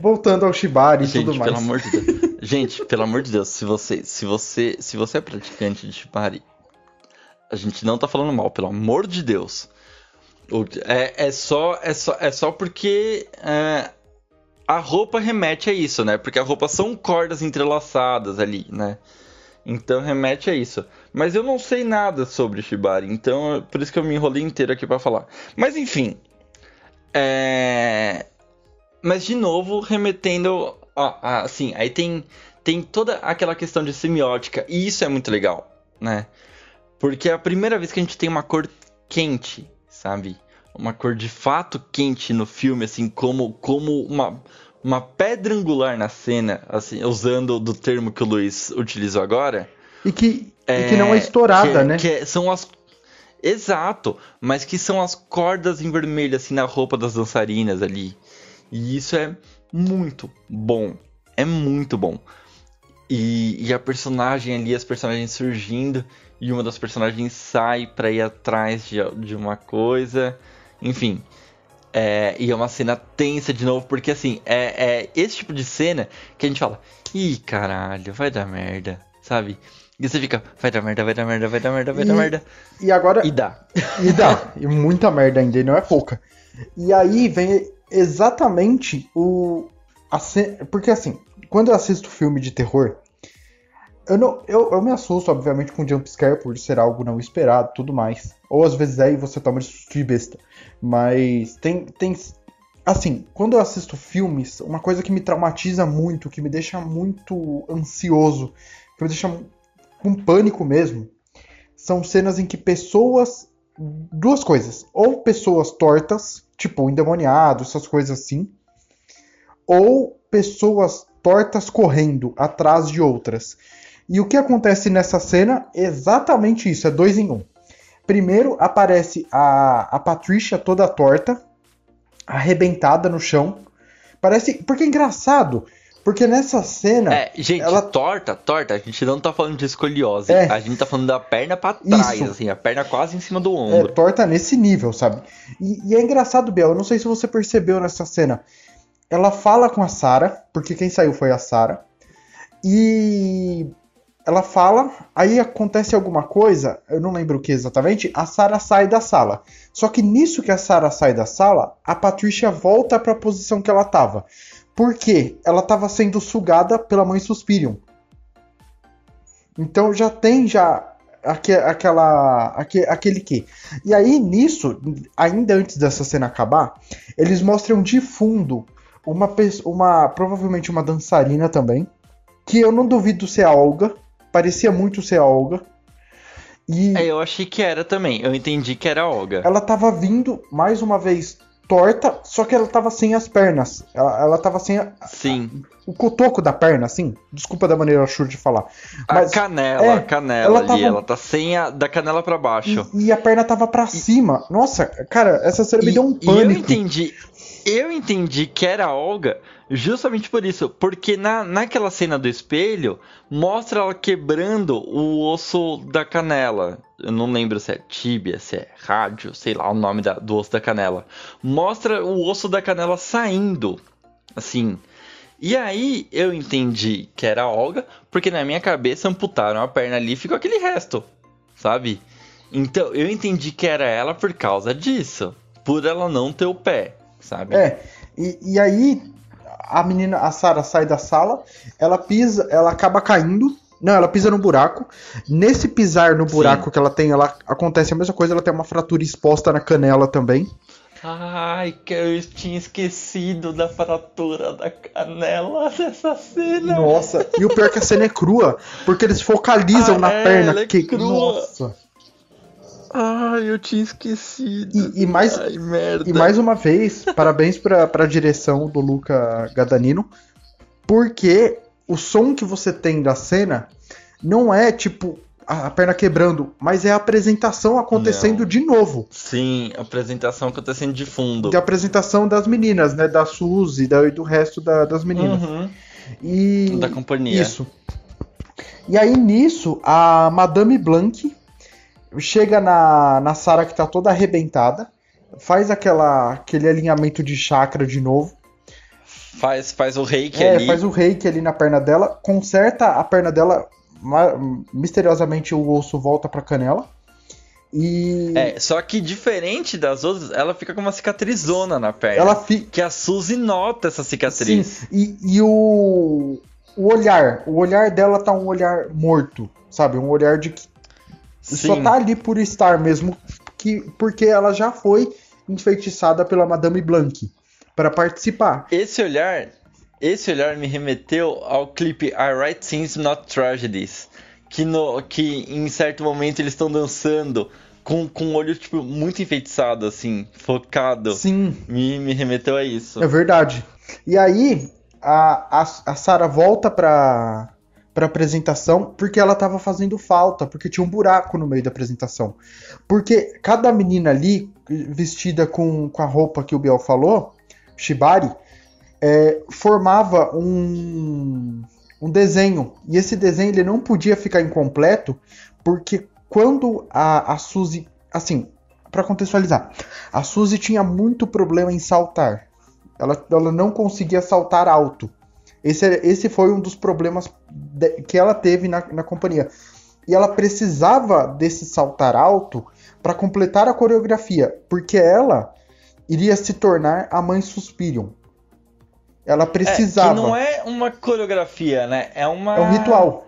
Voltando ao Shibari e Gente, tudo mais. pelo amor de Deus. Gente, pelo amor de Deus, se você, se você, se você é praticante de Shibari, a gente não tá falando mal, pelo amor de Deus. É, é só, é só, é só porque é, a roupa remete a isso, né? Porque a roupa são cordas entrelaçadas ali, né? Então remete a isso. Mas eu não sei nada sobre Shibari, então por isso que eu me enrolei inteiro aqui pra falar. Mas enfim, é... Mas de novo, remetendo. Ó, assim, aí tem, tem toda aquela questão de semiótica, e isso é muito legal, né? Porque é a primeira vez que a gente tem uma cor quente, sabe? Uma cor de fato quente no filme, assim, como, como uma, uma pedra angular na cena, assim, usando do termo que o Luiz utilizou agora. E que, e que não é estourada, que- né? Que é- são as. Exato, mas que são as cordas em vermelho, assim, na roupa das dançarinas ali. E isso é muito bom. É muito bom. E, e a personagem ali, as personagens surgindo, e uma das personagens sai pra ir atrás de, de uma coisa. Enfim. É, e é uma cena tensa de novo, porque assim, é, é esse tipo de cena que a gente fala, ih, caralho, vai dar merda, sabe? E você fica, vai dar merda, vai dar merda, vai dar merda, vai dar E- merda. E agora. E dá. E dá. e muita merda ainda, e não é pouca. E aí vem exatamente o. Porque assim, quando eu assisto filme de terror, eu, não, eu, eu me assusto, obviamente, com jumpscare por ser algo não esperado tudo mais. Ou às vezes e você toma de susto de besta. Mas tem, tem. Assim, quando eu assisto filmes, uma coisa que me traumatiza muito, que me deixa muito ansioso, que me deixa com pânico mesmo, são cenas em que pessoas duas coisas. Ou pessoas tortas, tipo endemoniados, essas coisas assim. Ou pessoas tortas correndo atrás de outras. E o que acontece nessa cena? Exatamente isso, é dois em um. Primeiro aparece a, a Patrícia toda torta, arrebentada no chão. Parece. Porque é engraçado. Porque nessa cena. É, gente, ela- torta, torta, a gente não tá falando de escoliose. É. A gente tá falando da perna pra trás, Isso. assim, a perna quase em cima do É, ombro. torta nesse nível, sabe? E, e é engraçado, Biel, eu não sei se você percebeu nessa cena. Ela fala com a Sarah, porque quem saiu foi a Sarah. E ela fala, aí acontece alguma coisa, eu não lembro o que exatamente, a Sarah sai da sala. Só que nisso que a Sarah sai da sala, a Patrícia volta para a posição que ela tava. Por quê? Ela estava sendo sugada pela mãe Suspirium. Então já tem já aque- aquela aque- aquele que. E aí nisso, ainda antes dessa cena acabar, eles mostram de fundo uma pessoa, uma provavelmente uma dançarina também, que eu não duvido ser a Olga, parecia muito ser a Olga. E É, eu achei que era também. Eu entendi que era a Olga. ela tava vindo mais uma vez torta, só que ela tava sem as pernas. Ela, ela tava sem a- Sim. O cotoco da perna, assim. Desculpa da maneira chur de falar. A Mas- canela, é, a canela ela ali, tava- ela tá sem a da canela pra baixo. E, e a perna tava pra cima. Nossa, cara, essa cena me deu um e eu pânico. entendi. Eu entendi que era a Olga justamente por isso. Porque na, naquela cena do espelho, mostra ela quebrando o osso da canela. Eu não lembro se é tíbia, se é rádio, sei lá o nome da- do osso da canela. Mostra o osso da canela saindo. Assim. E aí eu entendi que era a Olga, porque na minha cabeça amputaram a perna ali e ficou aquele resto. Sabe? Então eu entendi que era ela por causa disso. Por ela não ter o pé, sabe? É, e, e aí a menina, a Sarah sai da sala, ela pisa, ela acaba caindo. Não, ela pisa no buraco. Nesse pisar no buraco que ela tem, ela acontece a mesma coisa, ela tem uma fratura exposta na canela também. Ai, que eu tinha esquecido da fratura da canela dessa cena. Nossa, e o pior é que a cena é crua, porque eles focalizam Ah, na é, perna. é que... crua. Nossa. Ai, eu tinha esquecido. E- e mais- Ai, merda. E mais uma vez, parabéns pra, pra direção do Luca Gadanino, porque o som que você tem da cena não é tipo a, a perna quebrando, mas é a apresentação acontecendo Não. de novo. Sim, apresentação acontecendo de fundo. De apresentação das meninas, né? Da Suzy da, e do resto da- das meninas. Uhum. E. Da companhia. Isso. E aí nisso, a Madame Blanc chega na, na Sarah que tá toda arrebentada, faz aquela, aquele alinhamento de chakra de novo. Faz, faz o reiki É, ali. faz o reiki ali na perna dela, conserta a perna dela, misteriosamente o osso volta pra canela. E É, só que diferente das outras, ela fica com uma cicatrizona na perna. ela fica. Que a Suzy nota essa cicatriz. Sim, e, e o, o olhar, o olhar dela tá um olhar morto, sabe? Um olhar de que só Sim. tá ali por estar mesmo, que, porque ela já foi enfeitiçada pela Madame Blanc para participar. Esse olhar, esse olhar me remeteu ao clipe I Write Scenes Not Tragedies, que no que em certo momento eles estão dançando com, com o olho tipo muito enfeitiçado assim, focado. Sim, Me, me remeteu a isso. é verdade. E aí a, a, a Sarah volta pra, pra apresentação porque ela tava fazendo falta, porque tinha um buraco no meio da apresentação. Porque cada menina ali, vestida com, com a roupa que o Biel falou, Shibari, é, formava um, um desenho. E esse desenho ele não podia ficar incompleto, porque quando a, a Suzy. Assim, para contextualizar, a Suzy tinha muito problema em saltar. Ela, ela não conseguia saltar alto. Esse, esse foi um dos problemas de- que ela teve na, na companhia. E ela precisava desse saltar alto para completar a coreografia, porque ela iria se tornar a mãe Suspirium. Ela É, precisava. que não é uma coreografia, né? É uma É um ritual.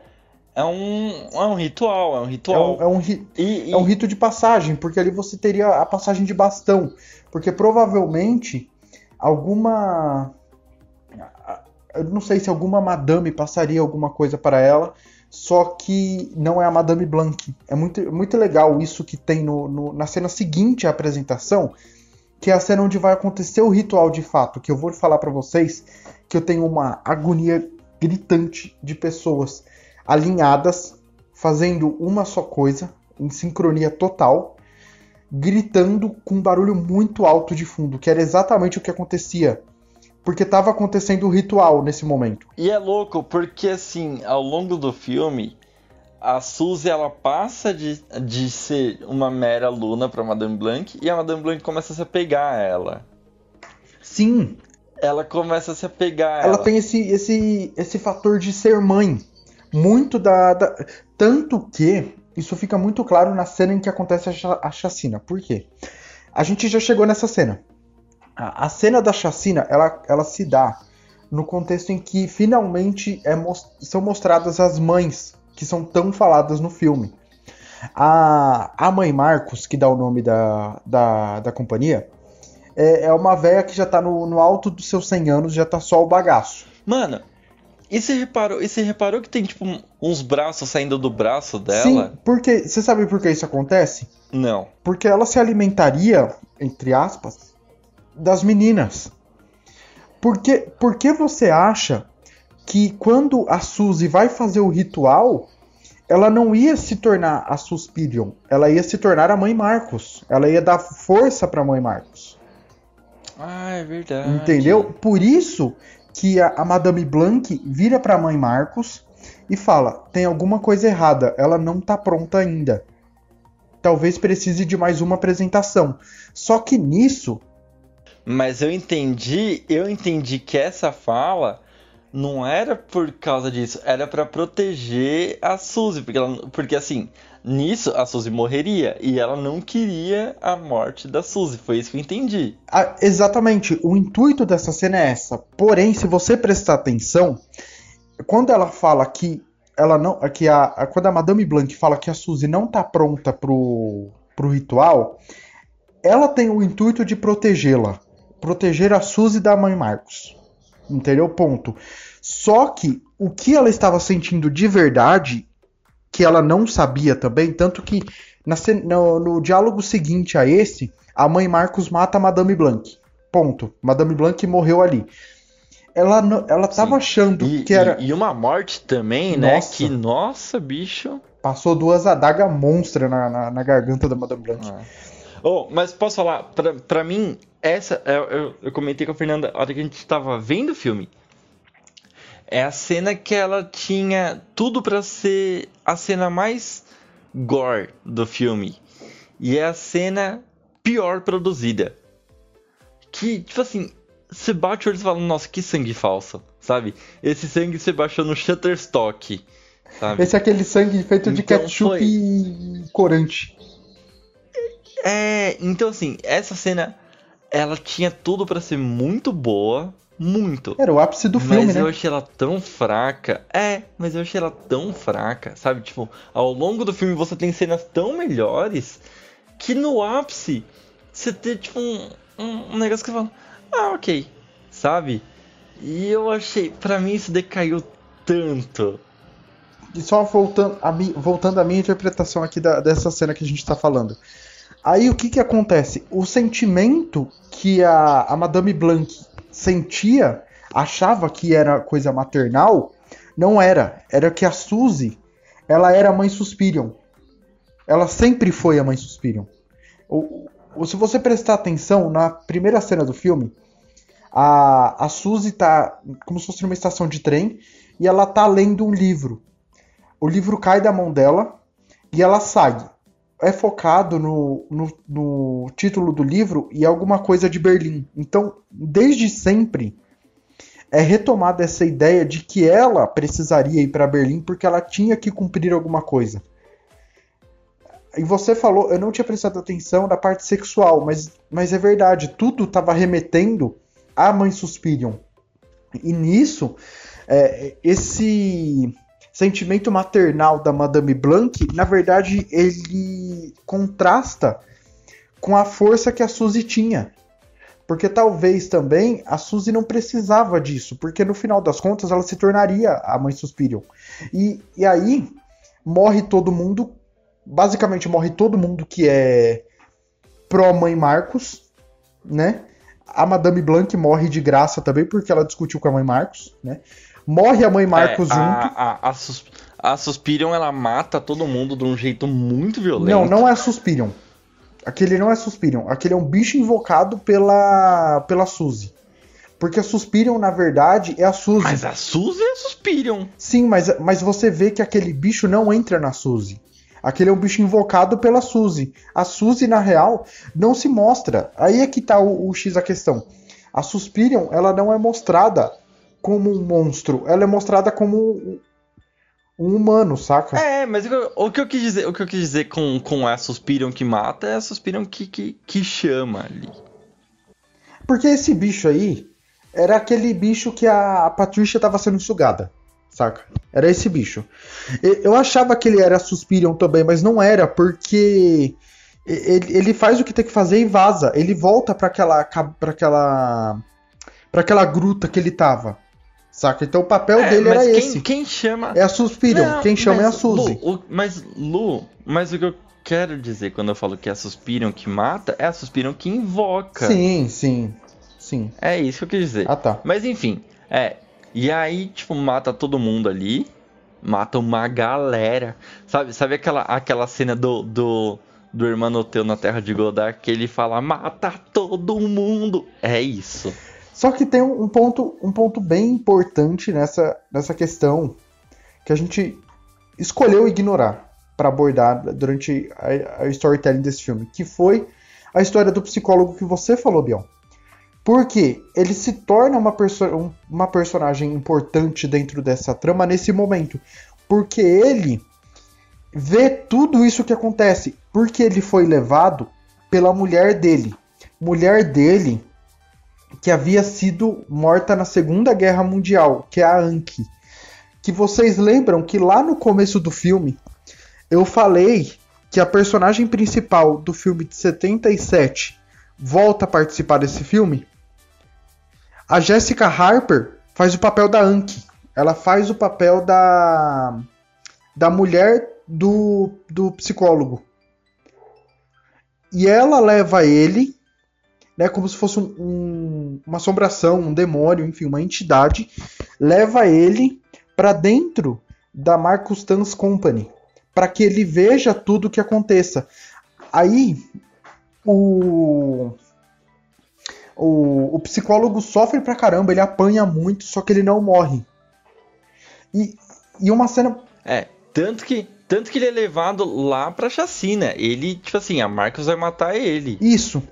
É um, é um ritual, é um É ritual. um, é um ri- E, e- é um rito de passagem, porque ali você teria a passagem de bastão. Porque provavelmente alguma. Eu não sei se alguma madame passaria alguma coisa para ela, só que não é a Madame Blanc. É muito, muito legal isso que tem no, no- na cena seguinte à apresentação, que é a cena onde vai acontecer o ritual de fato, que eu vou falar para vocês que eu tenho uma agonia gritante de pessoas alinhadas, fazendo uma só coisa, em sincronia total, gritando com um barulho muito alto de fundo, que era exatamente o que acontecia. Porque estava acontecendo o ritual nesse momento. e é louco porque assim, ao longo do filme, a Suzy ela passa de, de ser uma mera aluna pra Madame Blanc e a Madame Blanc começa a se apegar a ela. Sim, Ela começa a se apegar a ela ela. tem esse, esse, esse fator de ser mãe. Muito da, da- Tanto que isso fica muito claro na cena em que acontece a, cha- a chacina. Por quê? A gente já chegou nessa cena. A, cena da chacina, ela, ela se dá no contexto em que finalmente é mos- são mostradas as mães que são tão faladas no filme. A, a mãe Marcos, que dá o nome da, da, da companhia, é, é uma velha que já tá no, no alto dos seus 100 anos, já tá só o bagaço. Mano, e você reparou, e você reparou que tem tipo uns braços saindo do braço dela? Sim, porque você sabe por que isso acontece? Não. Porque ela se alimentaria, entre aspas, das meninas. Por que, por que você acha que quando a Suzy vai fazer o ritual, ela não ia se tornar a Suspirion, ela ia se tornar a mãe Marcos. Ela ia dar força pra mãe Marcos. Ah, é verdade. Entendeu? Por isso que a, a Madame Blanc vira pra mãe Marcos e fala: tem alguma coisa errada, ela não tá pronta ainda. Talvez precise de mais uma apresentação. Só que nisso, Mas eu entendi, eu entendi que essa fala não era por causa disso, era pra proteger a Suzy, porque, ela, porque assim, nisso a Suzy morreria e ela não queria a morte da Suzy, foi isso que eu entendi. a- exatamente, o intuito dessa cena é essa. Porém, se você prestar atenção, quando ela fala que ela não, que a, a- quando a Madame Blanc fala que a Suzy não tá pronta pro, pro ritual, ela tem o intuito de protegê-la, proteger a Suzy da mãe Marcos. Entendeu? Ponto. Só que o que ela estava sentindo de verdade, que ela não sabia também, tanto que na, no, no, diálogo seguinte a esse, a mãe Marcos mata a Madame Blanc. Ponto. Madame Blanc morreu ali. Ela, ela tava Sim. achando e, que era. E, uma morte também, né? nossa. Que, nossa, bicho. Passou duas adagas monstras na, na, na, garganta da Madame Blanc. Ah. Oh, mas posso falar, pra, pra mim, essa. Eu, eu, eu comentei com a Fernanda a hora que a gente tava vendo o filme. É a cena que ela tinha tudo para ser a cena mais gore do filme. E é a cena pior produzida. Que, tipo assim, você bate o olho e fala, nossa, que sangue falso, sabe? Esse sangue você baixou no Shutterstock, sabe? Esse é aquele sangue feito de então, ketchup foi... e corante. É, então assim, essa cena, ela tinha tudo para ser muito boa, muito. Era o ápice do filme, mas né? eu achei ela tão fraca. É, mas eu achei ela tão fraca, sabe? Tipo, ao longo do filme você tem cenas tão melhores que no ápice você tem, tipo, um, um, um negócio que você fala, ah, ok, sabe? E eu achei, para mim isso decaiu tanto. E só voltando a, mi, voltando à minha interpretação aqui da, dessa cena que a gente tá falando. Aí o que que acontece? O sentimento que a, a Madame Blanc sentia, achava que era coisa maternal, não era. Era que a Suzy, ela era a mãe Suspirion. Ela sempre foi a mãe Suspirion. Ou, se você prestar atenção, na primeira cena do filme, a, a Suzy tá como se fosse numa estação de trem e ela tá lendo um livro. O livro cai da mão dela e ela sai. É focado no, no, no título do livro e alguma coisa de Berlim. Então, desde sempre, é retomada essa ideia de que ela precisaria ir para Berlim porque ela tinha que cumprir alguma coisa. E você falou, eu não tinha prestado atenção na parte sexual, mas, mas é verdade, tudo estava remetendo à mãe Suspirion. E nisso, é, esse sentimento maternal da Madame Blanc, na verdade, ele contrasta com a força que a Suzy tinha. Porque talvez também a Suzy não precisava disso, porque no final das contas ela se tornaria a mãe Suspirion. E, e aí morre todo mundo, basicamente morre todo mundo que é pró-mãe Marcos, né? A Madame Blanc morre de graça também, porque ela discutiu com a mãe Marcos, né? Morre a mãe Marcos é, junto. A, a, a, Sus, a Suspirion, ela mata todo mundo de um jeito muito violento. Não, não é a Suspirion. Aquele não é Suspirion. Aquele é um bicho invocado pela, pela Suzy. Porque a Suspirion, na verdade, é a Suzy. Mas a Suzy é a Suspirion. Sim, mas, mas você vê que aquele bicho não entra na Suzy. Aquele é um bicho invocado pela Suzy. A Suzy, na real, não se mostra. Aí é que tá o, o X da questão. A Suspirion, ela não é mostrada como um monstro. Ela é mostrada como um humano, saca? É, mas o que eu quis dizer, o que eu quis dizer com, com a Suspirion que mata é a Suspirion que, que, que chama ali. Porque esse bicho aí era aquele bicho que a, a Patrícia tava sendo sugada, saca? Era esse bicho. Eu achava que ele era Suspirion também, mas não era, porque ele, ele faz o que tem que fazer e vaza. Ele volta para aquela para aquela para aquela gruta que ele tava. Saca? Então o papel é, dele era quem, esse. Quem chama. É a Suspirion. Não, quem chama é a Suzy. Lu, o, mas, Lu, mas o que eu quero dizer quando eu falo que é a Suspirion que mata, é a Suspirion que invoca. Sim, sim. Sim. É isso que eu quis dizer. Ah, tá. Mas enfim, é. E aí, tipo, mata todo mundo ali. Mata uma galera. Sabe, sabe aquela, aquela cena do, do, do Hermanoteu na Terra de Godard que ele fala: mata todo mundo. É isso. Só que tem um ponto, um ponto bem importante nessa, nessa questão que a gente escolheu ignorar para abordar durante a, a, storytelling desse filme, que foi a história do psicólogo que você falou, Bion. Porque ele se torna uma, perso uma personagem importante dentro dessa trama nesse momento. Porque ele vê tudo isso que acontece. Porque ele foi levado pela mulher dele. Mulher dele que havia sido morta na Segunda Guerra Mundial, que é a Anki. Que vocês lembram que lá no começo do filme eu falei que a personagem principal do filme de 77 volta a participar desse filme, a Jessica Harper faz o papel da Anki. Ela faz o papel da da mulher do, do psicólogo. E ela leva ele, né, como se fosse um, um, uma assombração, um demônio, enfim, uma entidade, leva ele para dentro da Marcus Tans Company, para que ele veja tudo o que aconteça. Aí o, o, o psicólogo sofre pra caramba, ele apanha muito, só que ele não morre. E, e uma cena. É, tanto que, tanto que ele é levado lá pra chacina. Ele, tipo assim, a Marcos vai matar ele. Isso.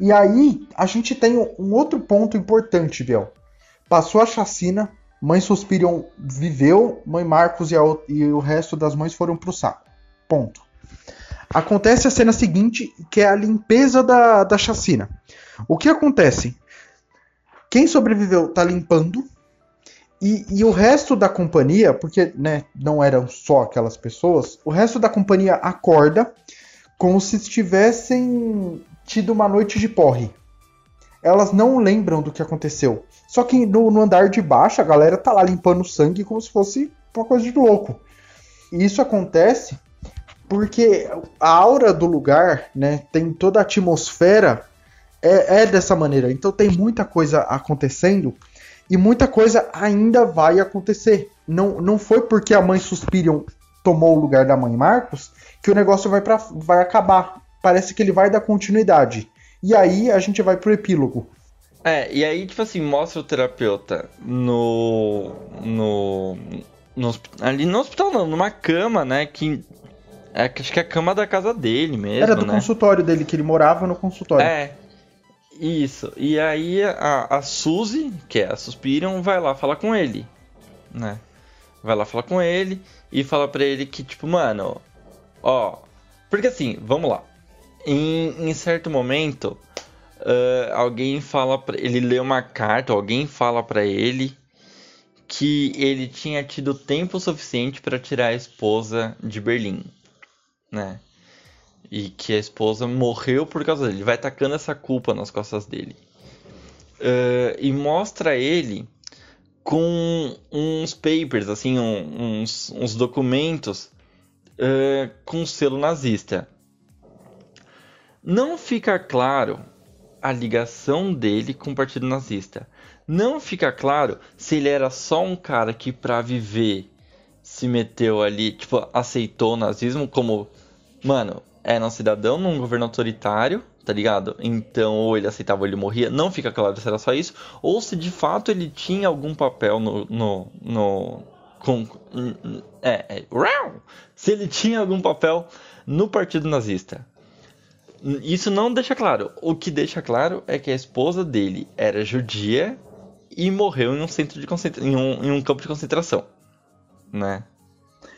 E aí, a gente tem um outro ponto importante, Biel. Passou a chacina, Mãe Suspirion viveu, Mãe Marcos e, a, e, o resto das mães foram pro saco. Ponto. Acontece a cena seguinte, que é a limpeza da, da chacina. O que acontece? Quem sobreviveu tá limpando, e, e, o resto da companhia, porque né, não eram só aquelas pessoas, o resto da companhia acorda como se tivessem tido uma noite de porre. Elas não lembram do que aconteceu. Só que no, no andar de baixo a galera tá lá limpando sangue como se fosse uma coisa de louco. E isso acontece porque a aura do lugar, né, tem toda a atmosfera é, é dessa maneira. Então tem muita coisa acontecendo e muita coisa ainda vai acontecer. Não, não foi porque a mãe Suspirion tomou o lugar da mãe Marcos que o negócio vai, pra, vai acabar. Parece que ele vai dar continuidade. E aí a gente vai pro epílogo. É, e aí, tipo assim, mostra o terapeuta no. no. no ali no hospital, não, numa cama, né? Que. É, acho que é a cama da casa dele mesmo. Era do né? consultório dele, que ele morava no consultório. É, isso. E aí a, a Suzy, que é a Suspirion, vai lá falar com ele, né? Vai lá falar com ele e fala pra ele que, tipo, mano, ó. Porque assim, vamos lá. Em, em certo momento, uh, alguém fala pra ele lê uma carta, alguém fala para ele que ele tinha tido tempo suficiente para tirar a esposa de Berlim, né? e que a esposa morreu por causa dele. Ele vai tacando essa culpa nas costas dele. Uh, e mostra ele com uns papers, assim, um, uns, uns, documentos uh, com selo nazista. Não fica claro a ligação dele com o partido nazista. Não fica claro se ele era só um cara que, para viver, se meteu ali, tipo, aceitou o nazismo como, mano, era um cidadão num governo autoritário, tá ligado? Então, ou ele aceitava ou ele morria. Não fica claro se era só isso. Ou se de fato ele tinha algum papel no. no, no com, é, é, se ele tinha algum papel no partido nazista. Isso não deixa claro. O que deixa claro é que a esposa dele era judia e morreu em um centro de concentração, em um, em um campo de concentração, né?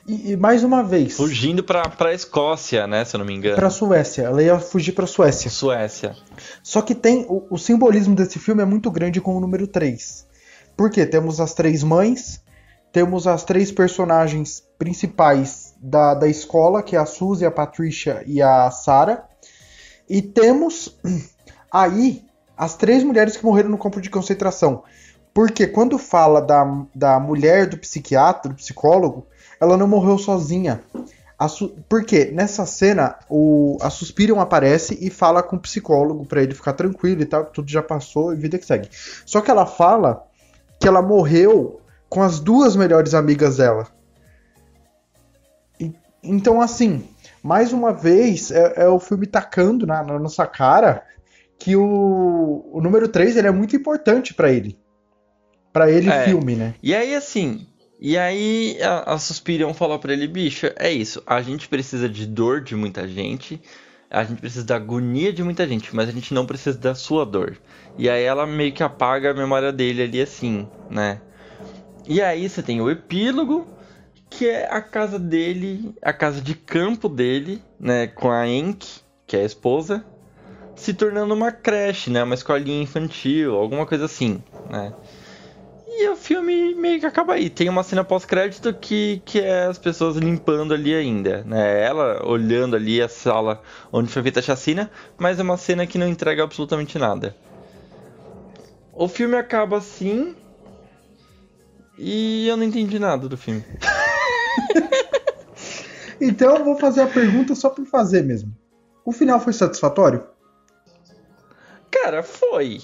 E, e, mais uma vez. Fugindo pra, pra Escócia, né? Se eu não me engano. Pra Suécia. Ela ia fugir pra Suécia. Suécia. Só que tem. O, o simbolismo desse filme é muito grande com o número 3. Porque temos as três mães, temos as três personagens principais da, da escola, que é a Suzy, a Patricia e a Sarah. E temos aí as três mulheres que morreram no campo de concentração. Porque quando fala da, da mulher do psiquiatra, do psicólogo, ela não morreu sozinha. Porque nessa cena o... a Suspirion aparece e fala com o psicólogo para ele ficar tranquilo e tal, tudo já passou e vida que segue. Só que ela fala que ela morreu com as duas melhores amigas dela. E... Então, assim, mais uma vez é, é o filme tacando na, na, nossa cara que o, o número 3 ele é muito importante para ele. para ele é. filme, né? E aí, assim, e aí a, a Suspirion falou para ele, bicho, é isso, a gente precisa de dor de muita gente, a gente precisa da agonia de muita gente, mas a gente não precisa da sua dor. E aí ela meio que apaga a memória dele ali assim, né? E aí você tem o epílogo, que é a casa dele, a casa de campo dele, né, com a Enk, que é a esposa, se tornando uma creche, né, uma escolinha infantil, alguma coisa assim, né? E eu filme meio que acaba aí. Tem uma cena pós-crédito que, que é as pessoas limpando ali ainda, né? Ela olhando ali a sala onde foi feita a chacina, mas é uma cena que não entrega absolutamente nada. O filme acaba assim. E eu não entendi nada do filme. então eu vou fazer a pergunta só por fazer mesmo. O final foi satisfatório? Cara, foi.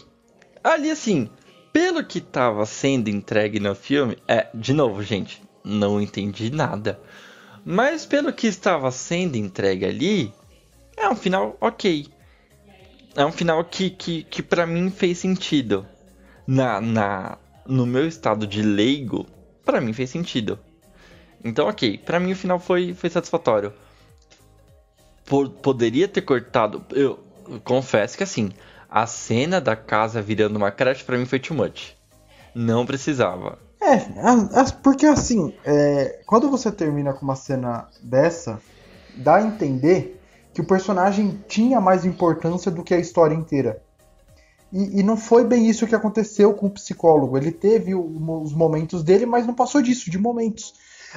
Ali assim, pelo que estava sendo entregue no filme, é, de novo, gente, não entendi nada. Mas pelo que estava sendo entregue ali, é um final ok. É um final que, que, que para mim fez sentido. Na, na, no meu estado de leigo, para mim fez sentido. Então, ok, para mim o final foi, foi satisfatório. poderia ter cortado. Eu confesso que assim, a cena da casa virando uma creche para mim foi too much. Não precisava. É, porque assim, é, quando você termina com uma cena dessa, dá a entender que o personagem tinha mais importância do que a história inteira. E, e não foi bem isso que aconteceu com o psicólogo. Ele teve os momentos dele, mas não passou disso, de momentos.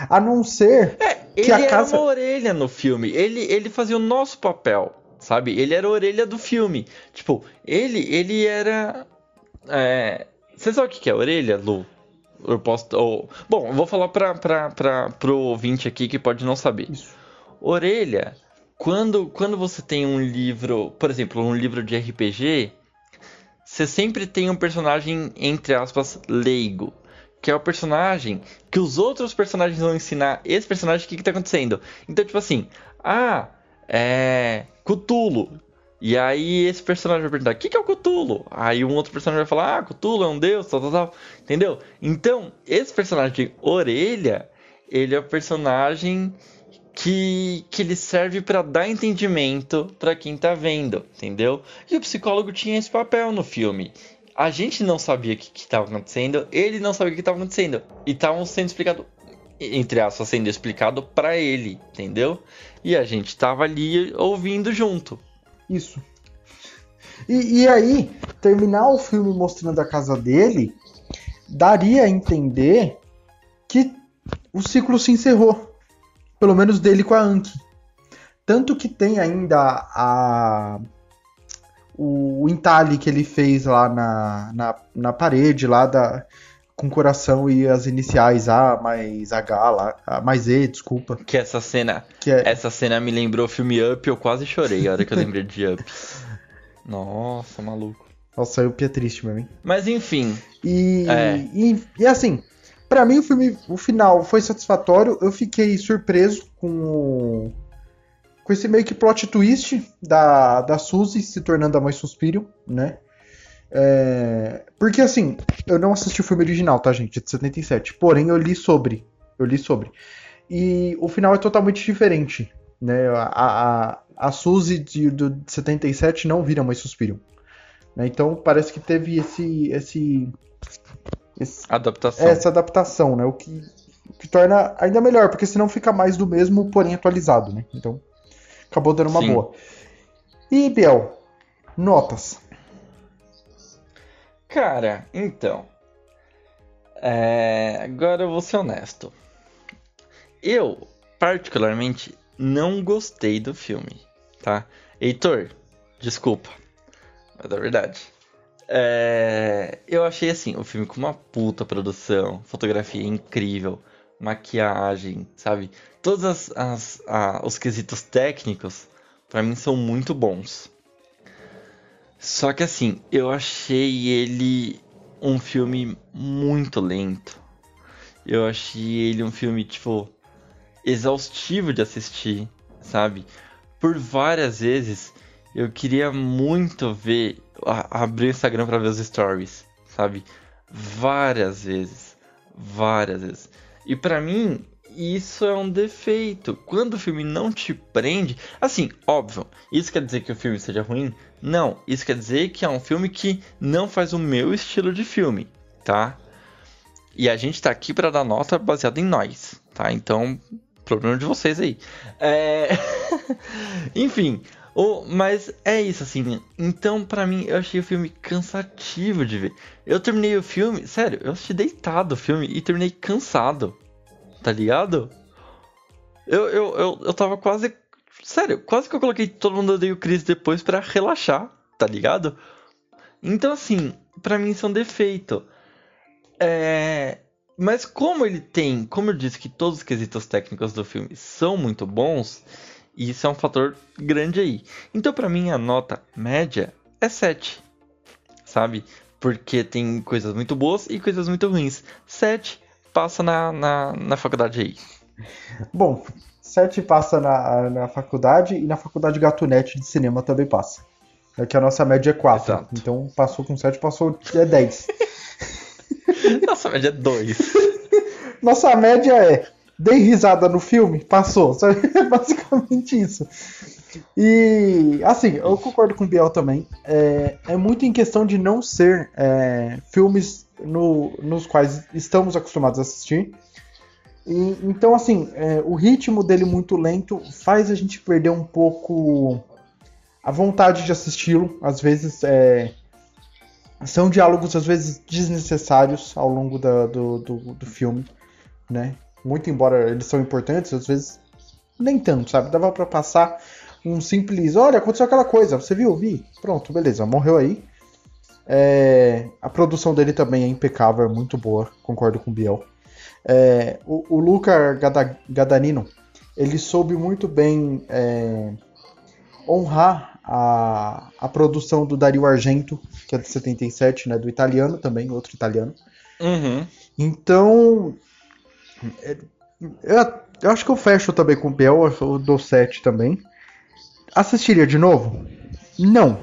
A não ser é, casa. Ele era uma orelha no filme. Ele, ele fazia o nosso papel sabe? Ele era a orelha do filme. Tipo, ele, ele era. É... Você sabe o que é orelha, Lu? Eu posso. Ou... Bom, eu vou falar pra, pra, pra, pro ouvinte aqui que pode não saber. Isso. Orelha, quando, quando você tem um livro, por exemplo, um livro de RPG, você sempre tem um personagem, entre aspas, leigo. Que é o personagem que os outros personagens vão ensinar esse personagem o que, que tá acontecendo. Então, tipo assim, ah, é. Cutulo. E aí esse personagem vai perguntar: o que, que é o Cutulo? Aí um outro personagem vai falar: ah, Cutulo é um deus, tal, tal, tal. Entendeu? Então, esse personagem Orelha, ele é o personagem que, que ele serve para dar entendimento para quem tá vendo, entendeu? E o psicólogo tinha esse papel no filme. A gente não sabia o que estava acontecendo, ele não sabia o que estava acontecendo. E estavam sendo explicado entre aspas, sendo explicado para ele, entendeu? E a gente tava ali ouvindo junto. Isso. E, e, aí, terminar o filme mostrando a casa dele daria a entender que o ciclo se encerrou. Pelo menos dele com a Anki. Tanto que tem ainda a. O entalhe que ele fez lá na, na, na parede lá da, com coração e as iniciais A mais H lá, A mais E, desculpa. Que essa cena, que é... essa cena me lembrou o filme Up, eu quase chorei a hora que eu lembrei de Up. Nossa, maluco. Nossa, o é triste mesmo? Mas enfim. E, é. e, e assim, para mim o filme, o final foi satisfatório. Eu fiquei surpreso com o, com esse meio que plot twist da, da Suzy se tornando a mãe Suspiro, né? É... Porque assim, eu não assisti o filme original, tá, gente? É de 77. Porém, eu li sobre. Eu li sobre. E o final é totalmente diferente. Né? A, a, a Suzy de, de 77 não vira mais Suspiro. Né? Então parece que teve esse. esse, esse adaptação. Essa adaptação, né? O que, que torna ainda melhor, porque senão fica mais do mesmo, porém atualizado, né? Então acabou dando uma Sim. boa. E Biel, notas. Cara, então. É... Agora eu vou ser honesto. Eu, particularmente, não gostei do filme, tá? Heitor, desculpa. Mas é verdade. É... Eu achei assim, o filme com uma puta produção, fotografia incrível, maquiagem, sabe? Todos as, as, os quesitos técnicos, para mim, são muito bons. Só que assim, eu achei ele um filme muito lento. Eu achei ele um filme, tipo, exaustivo de assistir, sabe? Por várias vezes eu queria muito ver, abrir o Instagram para ver os stories, sabe? Várias vezes, várias vezes. E para mim, isso é um defeito. Quando o filme não te prende, assim, óbvio, isso quer dizer que o filme seja ruim? Não, isso quer dizer que é um filme que não faz o meu estilo de filme, tá? E a gente tá aqui para dar nota baseada em nós, tá? Então, problema de vocês aí. É... Enfim, Oh, mas é isso, assim. Então, pra mim, eu achei o filme cansativo de ver. Eu terminei o filme, sério, eu assisti deitado o filme e terminei cansado. Tá ligado? Eu, eu, eu, eu tava quase. Sério, quase que eu coloquei todo mundo odeia o Chris depois para relaxar, tá ligado? Então, assim, para mim isso é um defeito. É. Mas como ele tem, como eu disse que todos os quesitos técnicos do filme são muito bons, isso é um fator grande aí. Então, para mim, a nota média é 7, sabe? Porque tem coisas muito boas e coisas muito ruins. 7 passa na, na, na faculdade aí. Bom, 7 passa na, na faculdade e na faculdade Gatunete de cinema também passa. É que a nossa média é 4. Exato. Então passou com 7, passou é 10. nossa média é 2. nossa média é dei risada no filme, passou. É basicamente isso. E assim, eu concordo com o Biel também. É, é muito em questão de não ser é, filmes no, nos quais estamos acostumados a assistir. E, então, assim, é, o ritmo dele muito lento faz a gente perder um pouco a vontade de assisti-lo. Às vezes, é, são diálogos, às vezes, desnecessários ao longo da, do, do, do filme, né? Muito embora eles são importantes, às vezes nem tanto, sabe? Dava para passar um simples, olha, aconteceu aquela coisa, você viu? Vi. Pronto, beleza, morreu aí. É, a produção dele também é impecável, é muito boa, concordo com o Biel. É, o, o Luca Gadanino, ele soube muito bem é, honrar a, a produção do Dario Argento, que é de 77, né, do italiano também, outro italiano. Uhum. Então, eu, eu, acho que eu fecho também com o Biel, eu dou 7 também. Assistiria de novo? Não.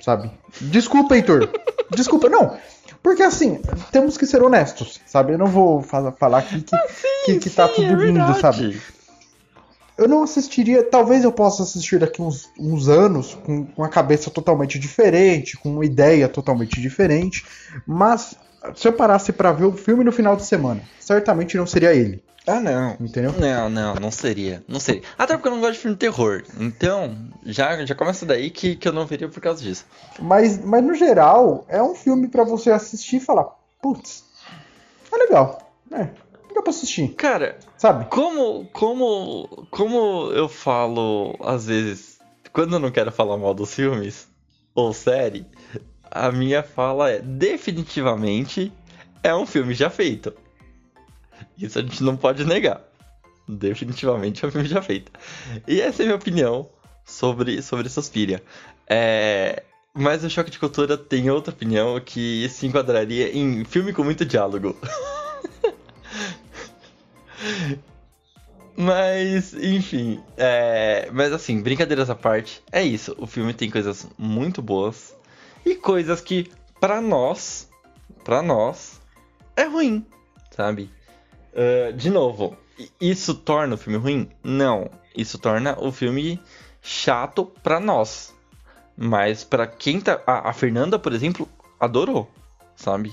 Sabe? Desculpa, Heitor. Desculpa, não. Porque assim, temos que ser honestos, sabe? Eu não vou falar aqui que, ah, sim, que, que tá sim, tudo é lindo, sabe? Eu não assistiria, talvez eu possa assistir daqui uns, uns anos com, com uma cabeça totalmente diferente, com uma ideia totalmente diferente, mas se eu parasse para ver o filme no final de semana, certamente não seria ele. Ah, não. Entendeu? Não, não, não seria. Não seria. Até porque eu não gosto de filme de terror. Então, já, já começa daí que, que eu não veria por causa disso. Mas, mas no geral, é um filme para você assistir e falar: putz, é legal. É, dá pra assistir. Cara, sabe? Como, como, como eu falo, às vezes, quando eu não quero falar mal dos filmes ou série, a minha fala é: definitivamente é um filme já feito. Isso a gente não pode negar. Definitivamente é um filme já feito. E essa é a minha opinião sobre, sobre Suspiria. É... Mas o Choque de Cultura tem outra opinião que se enquadraria em filme com muito diálogo. Mas, enfim. É... Mas assim, brincadeiras à parte, é isso. O filme tem coisas muito boas e coisas que, para nós, para nós, é ruim, sabe? Uh, de novo, isso torna o filme ruim? Não. Isso torna o filme chato pra nós. Mas pra quem tá. A, a Fernanda, por exemplo, adorou, sabe?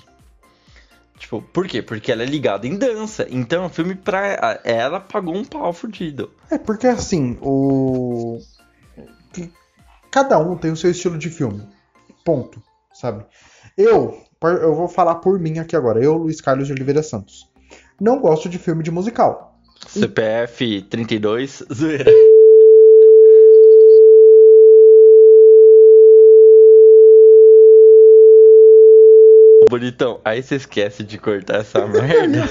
Tipo, por quê? Porque ela é ligada em dança. Então o filme pra ela pagou um pau fudido. É, porque assim, o. Cada um tem o seu estilo de filme. Ponto. Sabe? Eu, eu vou falar por mim aqui agora. Eu, Luiz Carlos de Oliveira Santos não gosto de filme de musical. CPF 32, zoeira. Bonitão, aí você esquece de cortar essa merda.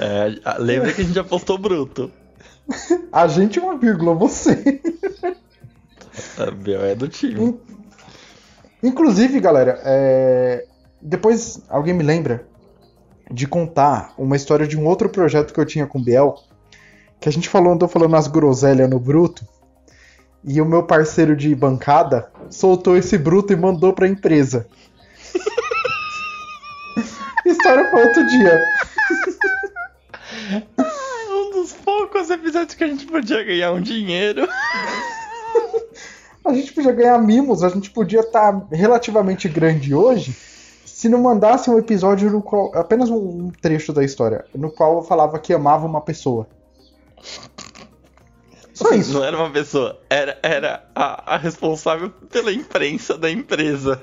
é, lembra que a gente já postou bruto. A gente é uma vírgula, você. A Biel é do time. Inclusive, galera, é... depois alguém me lembra de contar uma história de um outro projeto que eu tinha com o Biel, que a gente falou, andou falando as groselhas no bruto, e o meu parceiro de bancada soltou esse bruto e mandou pra empresa. história pra outro dia. um dos poucos episódios que a gente podia ganhar um dinheiro. A gente podia ganhar mimos, a gente podia estar tá relativamente grande hoje se não mandasse um episódio no qual. apenas um trecho da história, no qual eu falava que amava uma pessoa. Só isso. Não era uma pessoa, era, era a, a responsável pela imprensa da empresa.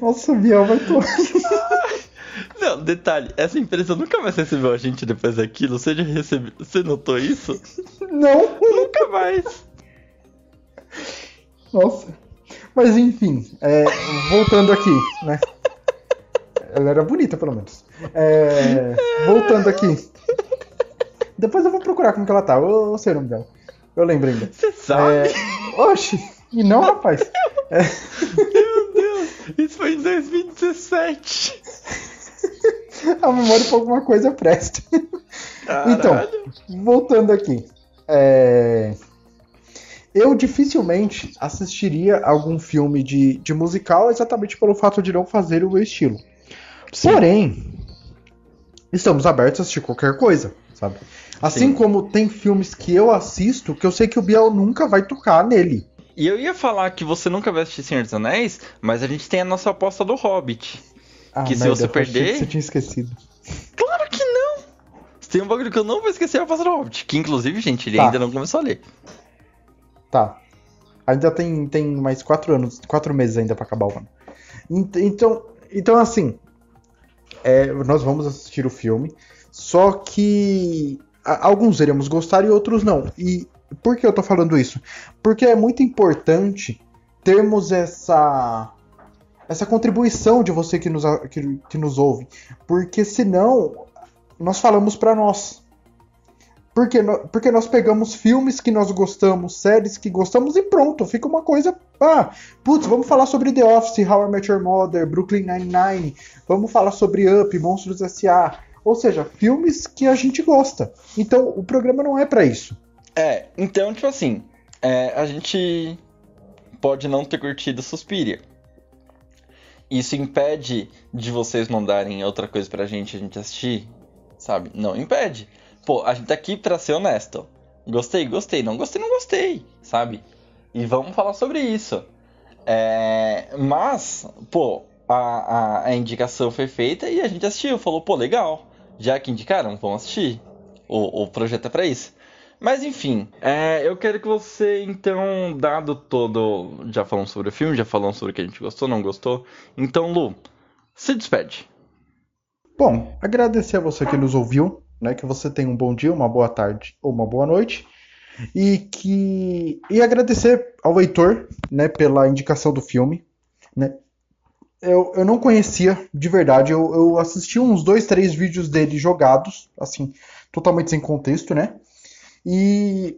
Nossa, o Biel vai tomar. Não, detalhe, essa empresa nunca mais recebeu a gente depois daquilo. Você já recebeu. Você notou isso? Não. nunca mais. Nossa. Mas enfim, é, voltando aqui, né? Ela era bonita, pelo menos. É, voltando aqui. Depois eu vou procurar como que ela tá. Eu, eu sei o nome dela. Eu lembro ainda. Você sabe? É, oxi. E não, rapaz. É, Meu Deus, isso foi em 2017. a memória pra alguma coisa presta. Então, Caralho. voltando aqui. É, Eu dificilmente assistiria algum filme de, de musical exatamente pelo fato de não fazer o meu estilo. Sim. Porém, estamos abertos a assistir qualquer coisa, sabe? Assim Sim. como tem filmes que eu assisto que eu sei que o Biel nunca vai tocar nele. E eu ia falar que você nunca vai assistir Senhor dos Anéis, mas a gente tem a nossa aposta do Hobbit. Ah, Que se merda, você eu achei perder- que Você tinha esquecido. Claro que não! Tem um bagulho que eu não vou esquecer, a aposta do Hobbit. Que inclusive, gente, ele Tá. ainda não começou a ler. Tá. Ainda tem, tem mais quatro anos, quatro meses ainda pra acabar o ano. Ent- Então, então assim, é, nós vamos assistir o filme, só que alguns iremos gostar e outros não. E por que eu tô falando isso? Porque é muito importante termos essa essa contribuição de você que nos, que, que nos ouve, porque senão nós falamos pra nós. Porque, no- porque nós pegamos filmes que nós gostamos, séries que gostamos e pronto, fica uma coisa. Ah, putz, vamos falar sobre The Office, How I Met Your Mother, Brooklyn Nine-Nine, vamos falar sobre Up, Monstros S.A. Ou seja, filmes que a gente gosta. Então o programa não é pra isso. É, então, tipo assim, é, a gente pode não ter curtido Suspiria. Isso impede de vocês mandarem outra coisa pra gente a gente assistir? Sabe? Não impede. Pô, a gente tá aqui pra ser honesto. Gostei, gostei. Não gostei, não gostei. Sabe? E vamos falar sobre isso. É, mas, pô, a, a, a indicação foi feita e a gente assistiu. Falou, pô, legal. Já que indicaram, vamos assistir. O, o projeto é pra isso. Mas enfim, é, eu quero que você, então, dado todo. Já falamos sobre o filme, já falamos sobre o que a gente gostou, não gostou. Então, Lu, se despede. Bom, agradecer a você que nos ouviu, né? Que você tenha um bom dia, uma boa tarde ou uma boa noite. E que e agradecer ao Heitor, né, pela indicação do filme, né? Eu, eu não conhecia de verdade, eu, eu assisti uns dois, três vídeos dele jogados, assim, totalmente sem contexto, né? E